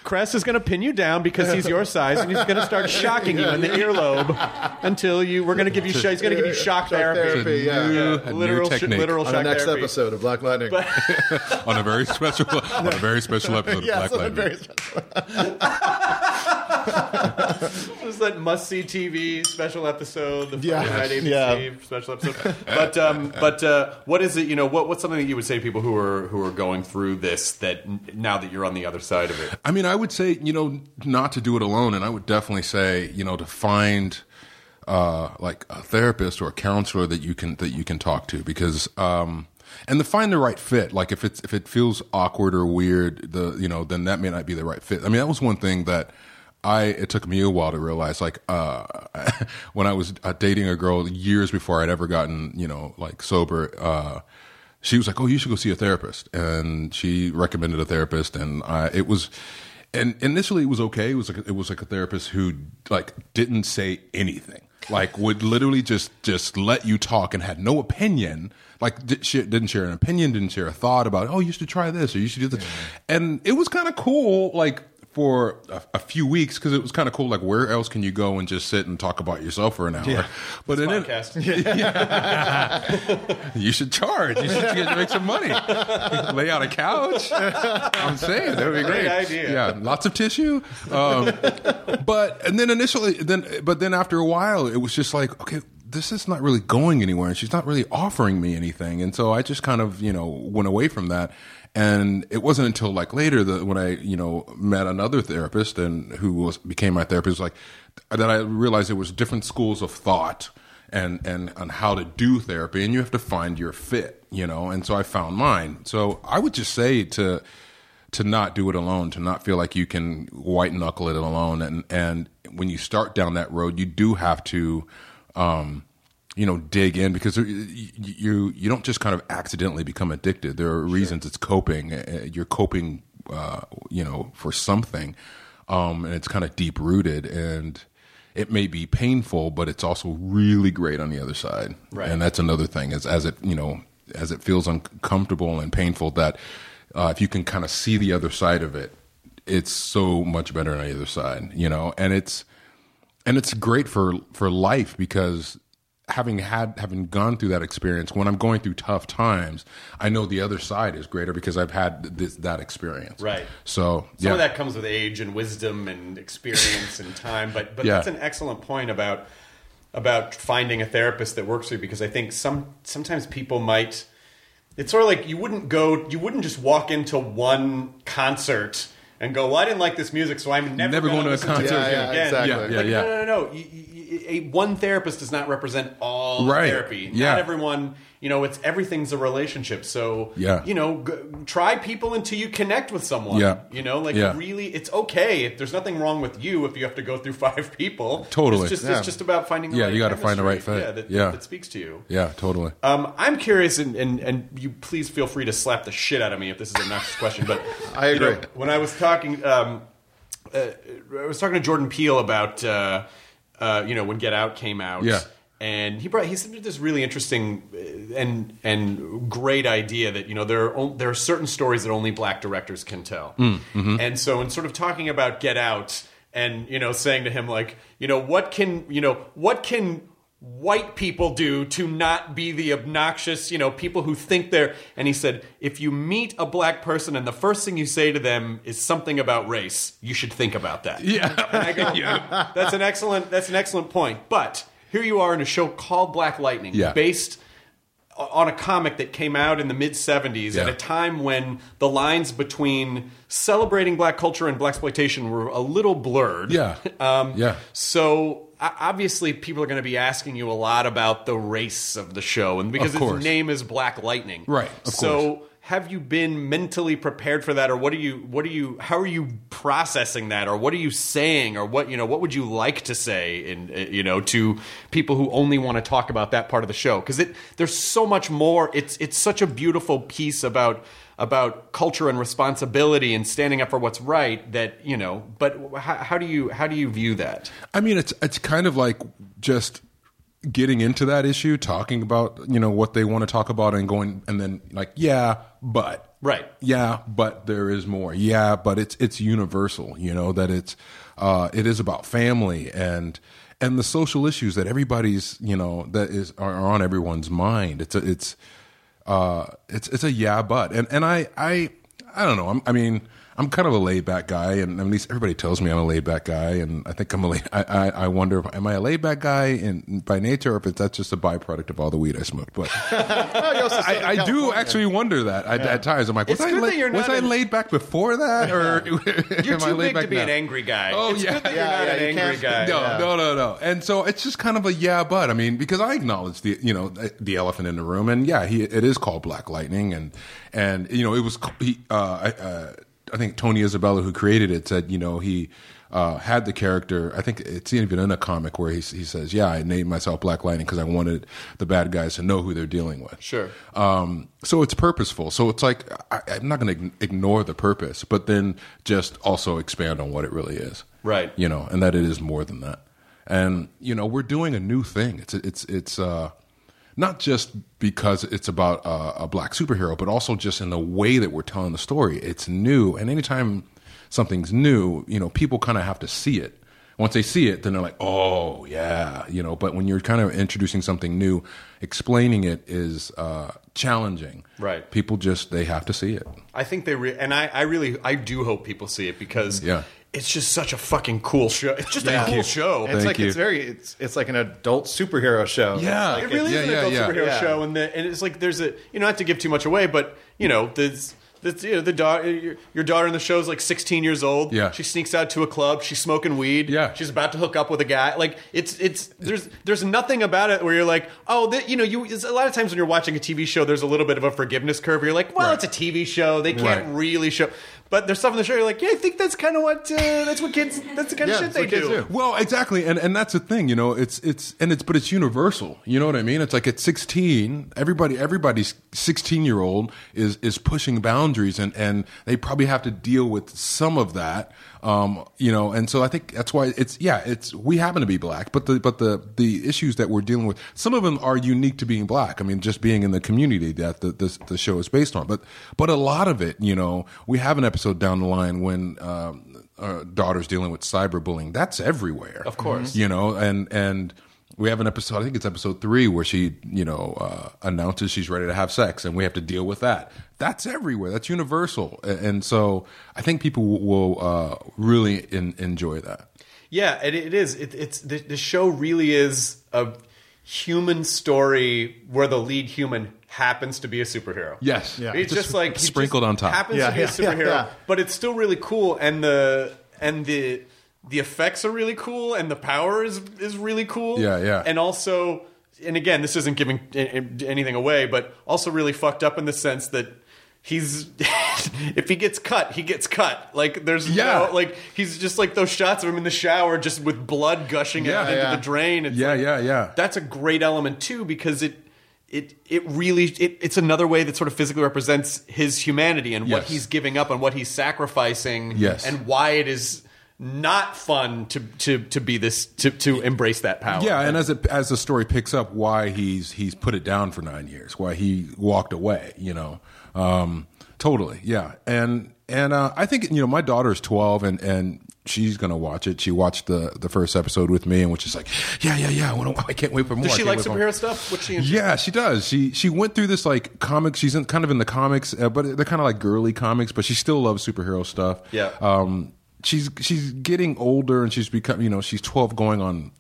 Cress is going to pin you down because he's your size, and he's going to start shocking you in the earlobe until you. We're going to give you. He's going to give you shock therapy. therapy, yeah. New- Yeah, a new literal, sh- technique. literal On shock the next therapy. episode of Black Lightning. on a very special on a very special episode of Black on a Lightning. very special. This is that must see TV special episode, the Yeah. Friday night Yeah. Special episode. But um, but uh, what is it? You know, what what's something that you would say to people who are who are going through this that now that you're on the other side of it? I mean, I would say you know not to do it alone, and I would definitely say you know to find uh, like a therapist or a counselor that you can that you can talk to because um, and to find the right fit. Like if it's if it feels awkward or weird, the you know then that may not be the right fit. I mean, that was one thing that. I it took me a while to realize like uh when I was uh, dating a girl years before I'd ever gotten you know like sober uh she was like oh you should go see a therapist. And she recommended a therapist and I it was and initially it was okay. It was like it was like a therapist who like didn't say anything. Like would literally just just let you talk and had no opinion. Like di- she didn't share an opinion didn't share a thought about oh you should try this or you should do this. And it was kind of cool like for a, a few weeks because it was kind of cool like where else can you go and just sit and talk about yourself for an hour but then it, Podcast. you should charge. You should get, make some money. Lay out a couch. I'm saying that would be great. Great idea. Yeah, lots of tissue. Um, but and then initially, then but then after a while, it was just like, okay, this is not really going anywhere, and she's not really offering me anything, and so I just kind of you know went away from that. And it wasn't until like later that when I you know met another therapist and who was became my therapist, like that I realized there was different schools of thought and and on how to do therapy and you have to find your fit you know? And so i found mine. So i would just say to to not do it alone to not feel like you can white knuckle it alone. And and when you start down that road you do have to um you know dig in because you you, don't just kind of accidentally become addicted there are reasons it's coping Uh, you're coping uh you know for something um and it's kind of deep rooted and it may be painful, but it's also really great on the other side. Right. And that's another thing is as it, you know, as it feels uncomfortable and painful that uh, if you can kind of see the other side of it, it's so much better on the other side, you know, and it's, and it's great for for life because having had having gone through that experience when i'm going through tough times i know the other side is greater because i've had this, that experience Right. so Some yeah of that comes with age and wisdom and experience and time, but but Yeah. that's an excellent point about about finding a therapist that works for you because I think some sometimes people might it's sort of like you wouldn't go you wouldn't just walk into one concert and go, "Well, I didn't like this music, so I'm never, Never gonna a concert to it again." again." Yeah, exactly. Like, Yeah, No, yeah. no, no, no. You- you- A one therapist does not represent all Right. therapy. Yeah. Not everyone. You know, it's everything's a relationship. So Yeah. you know, g- try people until you connect with someone. Yeah. You know, like Yeah. really, it's okay. If there's nothing wrong with you if you have to go through five people. Totally. It's just Yeah. it's just about finding. The Yeah, right you gotta find the right fit. Yeah, that, Yeah. that speaks to you. yeah totally Um, I'm curious, and, and and you please feel free to slap the shit out of me if this is a next question. But I you know, agree. when I was talking, um, uh, I was talking to Jordan Peele about uh, uh, you know when Get Out came out. Yeah. And he brought he said this really interesting uh, and and great idea that you know there are there are certain stories that only black directors can tell. And so in sort of talking about Get Out and you know saying to him like you know what can you know what can white people do to not be the obnoxious, you know, people who think they're. And he said, if you meet a black person and the first thing you say to them is something about race, you should think about that. yeah And I go, that's an excellent. That's an excellent point. But here you are in a show called Black Lightning, Yeah. based on a comic that came out in the mid 70s at a time when the lines between celebrating black culture and black exploitation were a little blurred. Yeah. Um, Yeah. So obviously people are going to be asking you a lot about the race of the show and because its name is Black Lightning. Right, of so have you been mentally prepared for that? Or what are you what are you how are you processing that? Or what are you saying? Or what you know what would you like to say in you know to people who only want to talk about that part of the show? Because it there's so much more. It's it's such a beautiful piece about about culture and responsibility and standing up for what's right that you know but how, how do you how do you view that? I mean, it's it's kind of like just getting into that issue, talking about you know what they want to talk about, and going and then like yeah, but Right. yeah, but there is more. Yeah, but it's it's universal. You know that it's uh, it is about family and and the social issues that everybody's you know that is are, are on everyone's mind. It's a, it's uh, it's it's a yeah, but and and I I I don't know. I'm, I mean, I'm kind of a laid back guy, and at least everybody tells me I'm a laid back guy, and I think I'm a laid, I, I I wonder if am I a laid back guy in by nature, or if it's that's just a byproduct of all the weed I smoked. But I, I do actually wonder that I, at times. I'm like, was I la- was not I laid back before that, or you're am I too laid big back to be now? an angry guy Oh, it's yeah. good that Yeah, you're not yeah, an you angry guy No, Yeah. no, no, no. And so it's just kind of a yeah, but I mean, because I acknowledge the you know the elephant in the room, and yeah, he it is called Black Lightning, and and you know it was he, uh, uh, I think Tony Isabella who created it said you know he. Uh, had the character, I think it's even in a comic where he, he says, "Yeah, I named myself Black Lightning because I wanted the bad guys to know who they're dealing with." Sure. Um, so it's purposeful. So it's like I, I'm not going to ignore the purpose, but then just also expand on what it really is Right. you know, and that it is more than that. And you know, we're doing a new thing. It's it's it's uh, not just because it's about uh, a black superhero, but also just in the way that we're telling the story. It's new, and anytime something's new, you know, people kind of have to see it. Once they see it, then they're like, "Oh, yeah," you know. But when you're kind of introducing something new, explaining it is uh, challenging. Right. People just they have to see it. I think they re- and I, I really I do hope people see it because Yeah. It's just such a fucking cool show. It's just a Thank cool you. show. It's Thank like you. it's very it's it's like an adult superhero show. Yeah. Like it really Yeah, is an yeah, adult yeah. superhero Yeah. show, and, the, and it's like there's a you know not to give too much away, but you know there's. That's, you know, the daughter, your, your daughter in the show is like 16 years old. Yeah. she sneaks out to a club. She's smoking weed. Yeah. she's about to hook up with a guy. Like it's it's there's there's nothing about it where you're like, oh, that you know, you. it's A lot of times when you're watching a TV show, there's a little bit of a forgiveness curve. Where you're like, well, Right. it's a TV show. They can't Right. really show. But there's stuff in the show. You're like, yeah, I think that's kind of what uh, that's what kids. That's the kind Yeah, of shit they what kids do. do. Well, exactly, and and that's the thing, you know. It's it's and it's but it's universal. You know what I mean? It's like at sixteen, everybody everybody's sixteen year old is is pushing boundaries, and and they probably have to deal with some of that. Um, you know, and so I think that's why it's yeah, it's we happen to be black, but the but the the issues that we're dealing with, some of them are unique to being black. I mean, just being in the community that the the, the show is based on, but but a lot of it, you know, we have an episode down the line when. Um, uh, daughters dealing with cyberbullying. That's everywhere, Of course. You know, and and we have an episode. I think it's episode three where she, you know, uh, announces she's ready to have sex, and we have to deal with that. That's everywhere. That's universal, and so I think people will- will uh, really in, enjoy that. Yeah, it, it is. It, it's the, the show really is a human story where the lead human happens to be a superhero. Yes, Yeah. It's just, like sprinkled just on top. Happens Yeah, to be a yeah, yeah, superhero, yeah. but it's still really cool, and the and the the effects are really cool, and the power is is really cool. Yeah, yeah. and also, and again, this isn't giving anything away, but also really fucked up in the sense that. He's if he gets cut, he gets cut. Like there's Yeah. no like he's just like those shots of him in the shower, just with blood gushing Yeah, out into the drain. It's Yeah, like- yeah, yeah. That's a great element too because it it it really it, it's another way that sort of physically represents his humanity and what he's giving up and what he's sacrificing. Yes. and why it is not fun to to to be this to to embrace that power. Yeah, and as it as the story picks up, why he's he's put it down for nine years, why he walked away, you know, um, totally, yeah, and and uh, I think you know my daughter's twelve and and she's gonna watch it. She watched the the first episode with me and was just like, yeah, yeah, yeah, I, I can't wait for more. does she like wait more." superhero stuff? She? Yeah, she does. She she went through this like comics. She's in, kind of in the comics, uh, but they're kind of like girly comics. But she still loves superhero stuff. Yeah. Um, she's she's getting older, and she's become you know she's twelve, going on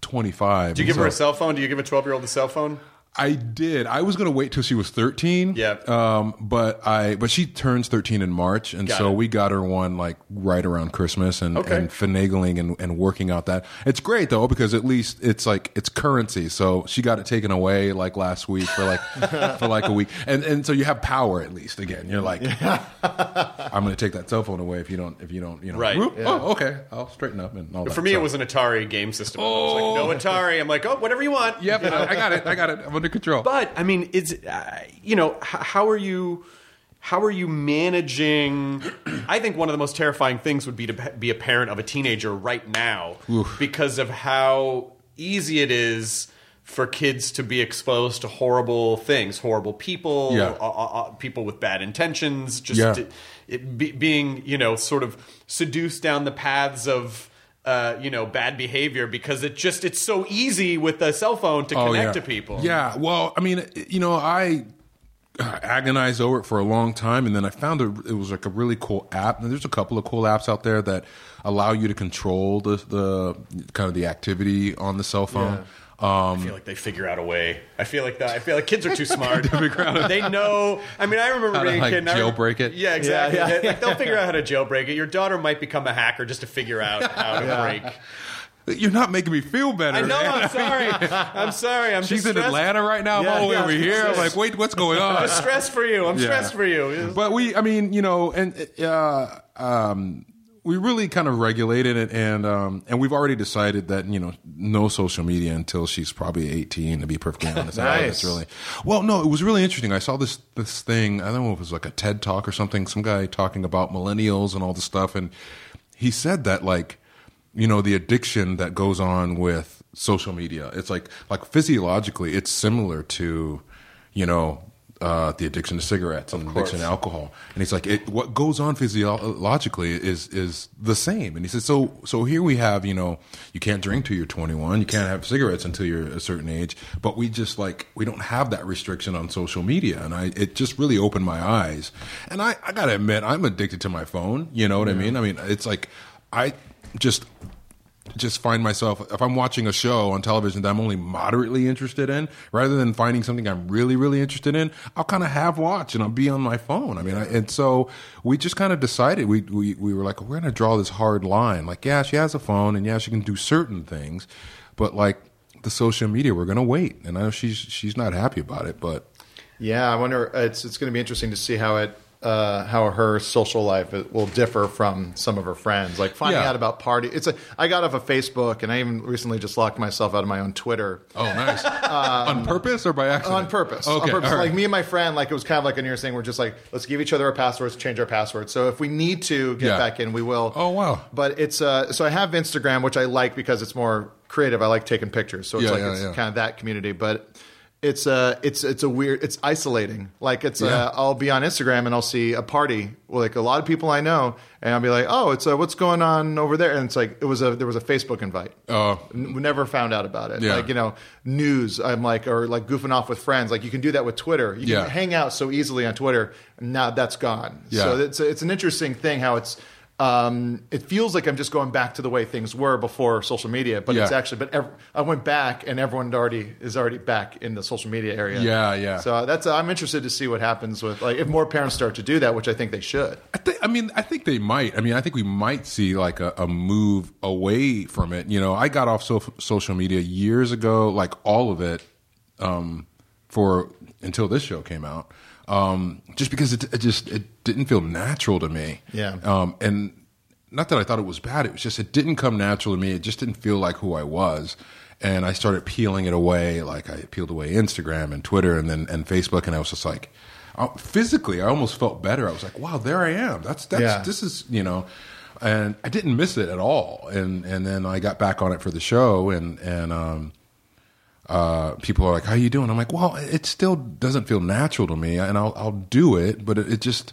twenty five. Do you give her a cell phone? Do you give a twelve year old a cell phone? I did. I was going to wait till she was 13. Yeah. Um, but I, but she turns 13 in March. And Got so it. we got her one like right around Christmas and, Okay. and finagling and, and working out that. It's great though, because at least it's like, it's currency. So she got it taken away like last week for like, for like a week. And, and so you have power at least again. You're like, I'm going to take that cell phone away if you don't, if you don't, you know, Right. whoop, Oh, okay. I'll straighten up and all that. For me, So- it was an Atari game system. I was like, no Atari. I'm like, oh, whatever you want. Yep. I got it. I got it. Under control. But I mean, it's uh, you know, h- how are you? How are you managing? I think one of the most terrifying things would be to be a parent of a teenager right now because of how easy it is for kids to be exposed to horrible things, horrible people, Yeah. uh, uh, uh, people with bad intentions, just Yeah. to- it, be, being you know sort of seduced down the paths of. Uh, you know, bad behavior because it just it's so easy with a cell phone to Oh, connect yeah. to people. Yeah, well, I mean, you know, I agonized over it for a long time, and then I found a, it was like a really cool app. And there's a couple of cool apps out there that allow you to control the the kind of the activity on the cell phone. I feel like they figure out a way. I feel like that. I feel like kids are too smart. they know. I mean, I remember being like, a kid. and I jailbreak it? Yeah, exactly. Yeah, yeah, They- like, they'll figure out how to jailbreak it. Your daughter might become a hacker just to figure out how to break. You're not making me feel better. I know. man. I'm sorry. I'm sorry. I'm She's in stressed. Atlanta right now. Yeah, I'm all the way yeah, over here. I'm like, wait, what's going on? I'm stressed for you. I'm Yeah. stressed for you. But we, I mean, you know, and uh, um, we really kind of regulated it, and um, and we've already decided that you know no social media until she's probably eighteen. To be perfectly honest, I don't know if it's Nice. really well. No, it was really interesting. I saw this this thing. I don't know if it was like a TED talk or something. Some guy talking about millennials and all this stuff, and he said that like you know the addiction that goes on with social media. It's like like physiologically, it's similar to you know uh, the addiction to cigarettes and addiction to alcohol. And he's like, it, what goes on physiologically is is the same. And he says, so so here we have, you know, you can't drink till you're 21, you can't have cigarettes until you're a certain age, but we just like we don't have that restriction on social media. And I it just really opened my eyes. And I I gotta admit, I'm addicted to my phone. You know what I mean? I mean, it's like I just just find myself if I'm watching a show on television that I'm only moderately interested in, rather than finding something I'm really, really interested in, I'll kind of have watch and I'll be on my phone. I mean, I, and so we just kind of decided we, we we were like, we're going to draw this hard line. Like, yeah, she has a phone and yeah, she can do certain things, but like the social media, we're going to wait. And I know she's she's not happy about it, but Yeah, I wonder. It's it's going to be interesting to see how it uh, how her social life will differ from some of her friends. Like finding Yeah. out about party. It's a. I got off of Facebook, and I even recently just locked myself out of my own Twitter. Oh, nice. on purpose or by accident? On purpose. Okay. On purpose. right. Like me and my friend, like it was kind of like a near thing. We're just like, let's give each other our passwords, change our passwords. So if we need to get Yeah. back in, we will. Oh, wow. But it's uh, so I have Instagram, which I like because it's more creative. I like taking pictures, so it's Yeah, like it's kind of that community. But it's uh, it's it's a weird, it's isolating. Like it's Yeah. uh, I'll be on Instagram and I'll see a party with like a lot of people I know, and I'll be like, oh, it's uh, what's going on over there, and it's like it was a there was a Facebook invite. Oh. N- we never found out about it. Yeah. Like you know, news. I'm like, or like goofing off with friends. Like you can do that with Twitter. You can Yeah. hang out so easily on Twitter. Now that's gone. Yeah. So it's it's an interesting thing how it's. Um, it feels like I'm just going back to the way things were before social media, but it's actually. But ev- I went back, and everyone already is already back in the social media area. Yeah, yeah. So that's I'm interested to see what happens with like if more parents start to do that, which I think they should. I think. I mean, I think they might. I mean, I think we might see like a, a move away from it. You know, I got off so, social media years ago, like all of it, um, for until this show came out, um, just because it, it just it didn't feel natural to me. Yeah. Um, and not that I thought it was bad. It was just it didn't come natural to me. It just didn't feel like who I was. And I started peeling it away. Like I peeled away Instagram and Twitter and then and Facebook, and I was just like, uh, physically, I almost felt better. I was like, wow, there I am. That's that's Yeah. this is you know, and I didn't miss it at all. And and then I got back on it for the show, and and um, uh, people are like, "How you doing?" I'm like, "Well, it still doesn't feel natural to me, and I'll I'll do it, but it, it just."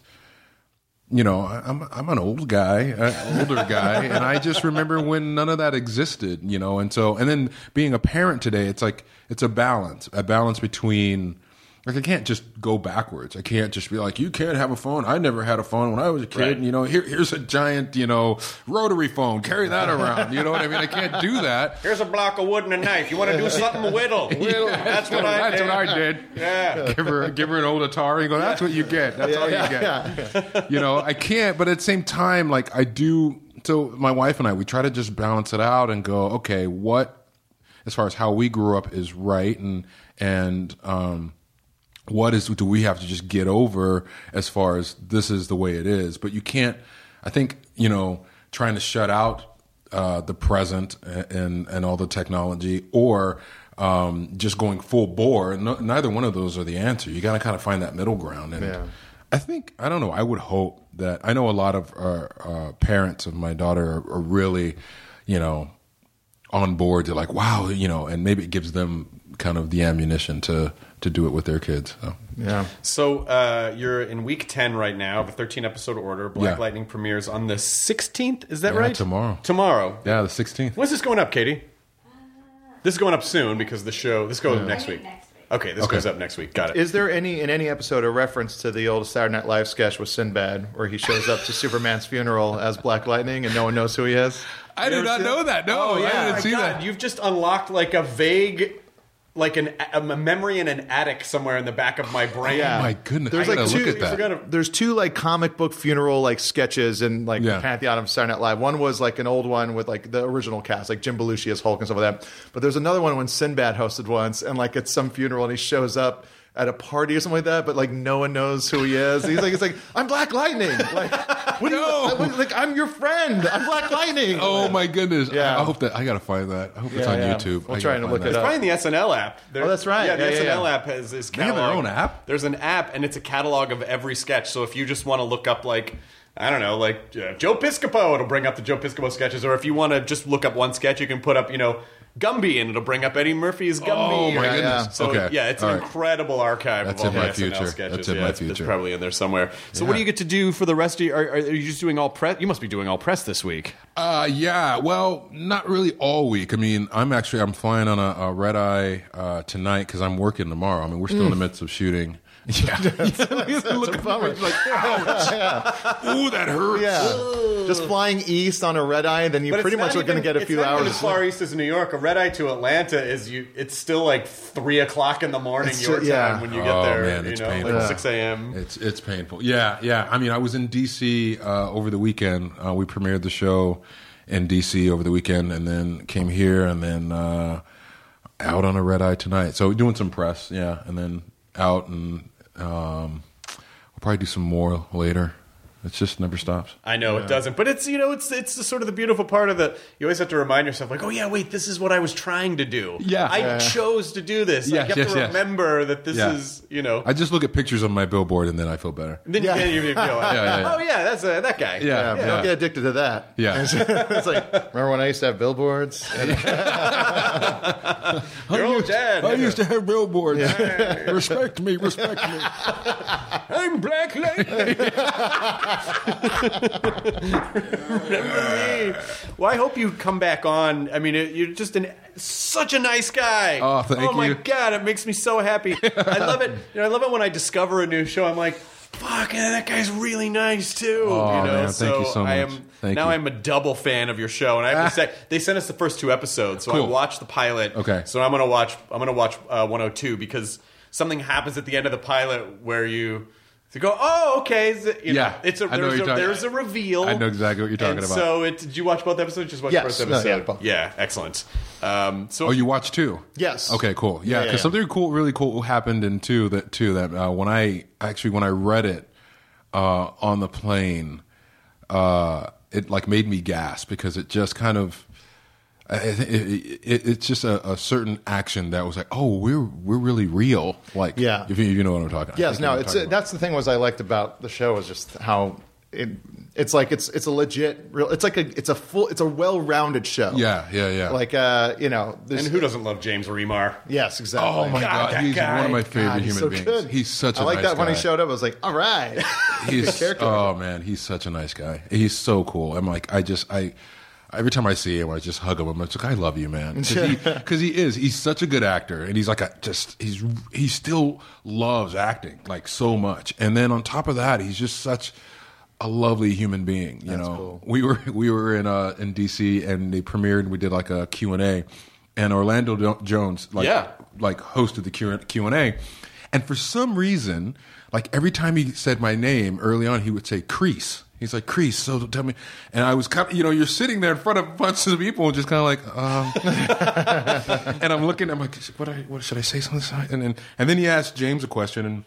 You know, I'm I'm an old guy, an older guy, and I just remember when none of that existed. You know, and so and then being a parent today, it's like it's a balance, a balance between like I can't just go backwards. I can't just be like, you can't have a phone. I never had a phone when I was a kid. Right. You know, here here's a giant, you know, rotary phone. Carry that around. You know what I mean? I can't do that. Here's a block of wood and a knife. You want to do something? Whittle. That's what I That's did. what I did. Yeah. Give her, give her an old Atari and go. That's what you get. That's all you get. You know, I can't. But at the same time, like I do. So my wife and I, we try to just balance it out and go, okay, what, as far as how we grew up, is right, and and um, what is do we have to just get over as far as this is the way it is? But you can't. I think you know, trying to shut out uh, the present and and all the technology, or um, just going full bore. No, neither one of those are the answer. You got to kind of find that middle ground. And Yeah. I think I don't know. I would hope that I know a lot of uh, uh, parents of my daughter are, are really, you know, on board. They're like, wow, you know, and maybe it gives them kind of the ammunition to to do it with their kids. So. Yeah. So uh, you're in week ten right now of a 13 episode order. Black Yeah. Lightning premieres on the 16th. Is that Yeah, right? tomorrow. Tomorrow. Yeah, the sixteenth. When's this going up, Katie? This is going up soon because the show. This goes up next week. Okay, this Okay. goes up next week. Got it. Is there any in any episode a reference to the old Saturday Night Live sketch with Sinbad, where he shows up to Superman's funeral as Black Lightning and no one knows who he is? I did not know that. No, oh yeah, I didn't see God, that. You've just unlocked like a vague, like an a memory in an attic somewhere in the back of my brain. Yeah. Oh my goodness, There's I like gotta two. look at that. forgot to- There's two like comic book funeral like sketches in like Yeah. the pantheon of Saturday Night Live. One was like an old one with like the original cast, like Jim Belushi as Hulk and stuff like that. But there's another one when Sinbad hosted once, and like at some funeral, and he shows up at a party or something like that, but like no one knows who he is. He's like, it's like I'm Black Lightning. Like, what do you, No. like I'm your friend. I'm Black Lightning. Oh my goodness! Yeah. I, I hope that I gotta find that. I hope it's on yeah. YouTube. We'll I try gotta and find look that. it up. Probably in the SNL app. There- Oh, that's right. Yeah, the Yeah, yeah, SNL yeah. app has this They have their own app? There's an app, and it's a catalog of every sketch. So if you just want to look up, like, I don't know, like uh, Joe Piscopo, it'll bring up the Joe Piscopo sketches. Or if you want to just look up one sketch, you can put up, you know, Gumby, and it'll bring up Eddie Murphy's Gumby. Oh my Yeah, goodness! yeah. So okay, yeah, it's All an right. incredible archive That's of all in my SNL future. sketches. That's in yeah, my it's, it's future. probably in there somewhere. So what do you get to do for the rest of your? Are, are you just doing all press? You must be doing all press this week. Uh, yeah. Well, not really all week. I mean, I'm actually I'm flying on a, a red eye uh, tonight because I'm working tomorrow. I mean, we're still in the midst of shooting. Yeah, look bummer. like, ouch! Ooh, that hurts. Yeah, just flying east on a red eye, then you But pretty much are going to get a few hours. as far east as New York. A red eye to Atlanta is you. It's still like three o'clock in the morning It's your ju- yeah. time when you get Oh, there. man, you it's know, painful. like Yeah. six a.m. It's it's painful. Yeah, yeah. I mean, I was in DC uh, over the weekend. Uh, we premiered the show in DC over the weekend, and then came here, and then uh, out on a red eye tonight. So doing some press, yeah, and then out and um, we'll probably do some more later. It just never stops. I know it doesn't, but it's you know it's it's the sort of the beautiful part of the. You always have to remind yourself, like, oh yeah, wait, this is what I was trying to do. Yeah. I Yeah. chose to do this. Yes, like, you have yes, to yes. remember that this Yeah. is you know. I just look at pictures on my billboard and then I feel better. then Yeah. then you feel, yeah, yeah. oh yeah, that's uh, that guy. Yeah, Yeah, yeah. don't get addicted to that. Yeah. It's, it's like, remember when I used to have billboards? Your old dad. I used to have billboards. respect me, respect me. I'm Black Lightning. Remember me. Well, I hope you come back on. I mean, it, you're just an such a nice guy. Oh, thank Oh my you. god, it makes me so happy. I love it. You know, I love it when I discover a new show. I'm like, fuck, that guy's really nice too. Oh, you know, man, thank you so I am Thank now you. I'm a double fan of your show, and I have to say they sent us the first two episodes, so I watched the pilot. Okay. so I'm gonna watch. I'm gonna watch uh, 102 because something happens at the end of the pilot where you. To go, oh, okay. is it- You know, Yeah, it's a, I know there's, what a you're talking- there's a reveal. I know exactly what you're talking And about. So, it, did you watch both episodes? Just watch Yes. the first No, episode. yeah, both. Yeah, excellent. Um, so Oh, you watched two? Yes. Okay, cool. Yeah, Yeah, because yeah, yeah. something cool, really cool, happened in two that too. That uh, when I actually when I read it uh, on the plane, uh, it like made me gasp because it just kind of. I- I It, it, it's just a, a certain action that was like, oh, we're we're really real. Like, Yeah. if you, you know what I'm talking. I Yes, no, you know what I'm it's talking about. that's the thing was I liked about the show was just how it it's like it's it's a legit real it's like a it's a full it's a well-rounded show. Yeah, yeah, yeah. Like uh, you know, there's, and who doesn't love James Remar? Yes, exactly. Oh my God, god, he's guy. one of my favorite God, he's human so beings. good. He's such a I like nice that when he showed up. I was like, all right. he's character. oh man, he's such a nice guy. He's so cool. I'm like, I just I. Every time I see him, I just hug him. I'm like, I love you, man, because he, he is. He's such a good actor, and he's like a just. He's he still loves acting like so much, and then on top of that, he's just such a lovely human being. You know, we were we were in uh in DC, and they premiered. and We did like a Q and A, and Orlando Jones like Yeah. like hosted the Q Q and A, and for some reason, like every time he said my name early on, he would say Crease. He's like Crease. So tell me, and I was kind of, you know, you're sitting there in front of bunches of people and just kind of like, um, and I'm looking, I'm like, what, I, what should I say something? And then and then he asked James a question and.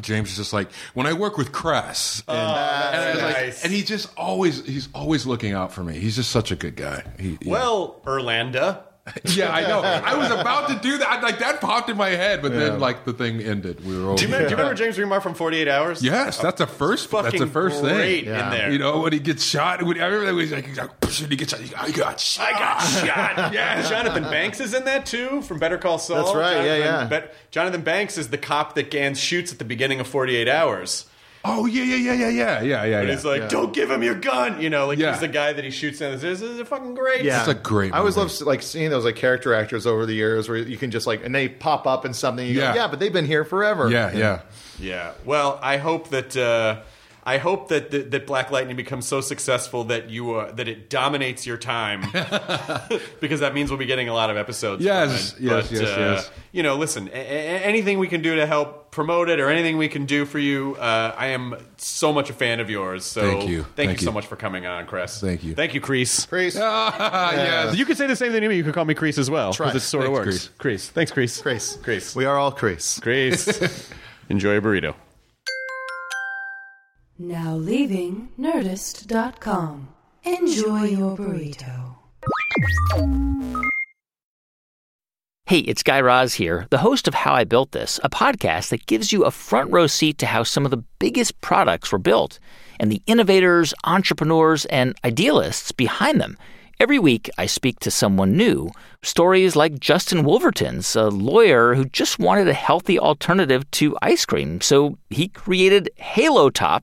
James is just like when I work with Cress, and, and, I was like- and he just always he's always looking out for me. He's just such a good guy. He, yeah. Well, Orlando. Yeah, I know. I was about to do that. Like that popped in my head, but then like the thing ended. We were over. Do you, remember, do you remember James Remar from 48 Hours? Yes, that's the first. That's Fucking the first great thing. in there. You know when he gets shot. When, I remember that was like, he's like when he gets shot. He's like, I got shot. I got shot. Yeah, Jonathan Banks is in that too from Better Call Saul. That's right, yeah, Jonathan, yeah. Bet- Jonathan Banks is the cop that Ganz shoots at the beginning of 48 Hours. Oh yeah, yeah, yeah, yeah, yeah, yeah, yeah. And yeah. he's like, "Don't give him your gun," you know, like Yeah. he's the guy that he shoots. And this is, this is fucking great. Yeah, It's a great I always movie. love like seeing those like character actors over the years where you can just like and they pop up in something. You Yeah. go, yeah, but they've been here forever. yeah, yeah. Yeah. Well, I hope that uh, I hope that, that that Black Lightning becomes so successful that you uh, that it dominates your time because that means we'll be getting a lot of episodes. Yes, from it. yes, But, yes, uh, yes. You know, listen, a- a- anything we can do to help promote it or anything we can do for you, uh, I am so much a fan of yours. So Thank you. Thank, Thank you so you. much for coming on, Chris. Thank you. Thank you, Crease. Priest. yes. You could say the same thing to me. You could call me Crease as well Try. because it sort of Thanks, works. Crease. Thanks, Crease. Crease. Crease. We are all Crease. Crease. Enjoy a burrito. Now leaving Nerdist.com. Enjoy your burrito. Hey, it's Guy Raz here, the host of How I Built This, a podcast that gives you a front row seat to how some of the biggest products were built and the innovators, entrepreneurs, and idealists behind them. Every week, I speak to someone new. Stories like Justin Woolverton's, a lawyer who just wanted a healthy alternative to ice cream, so he created Halo Top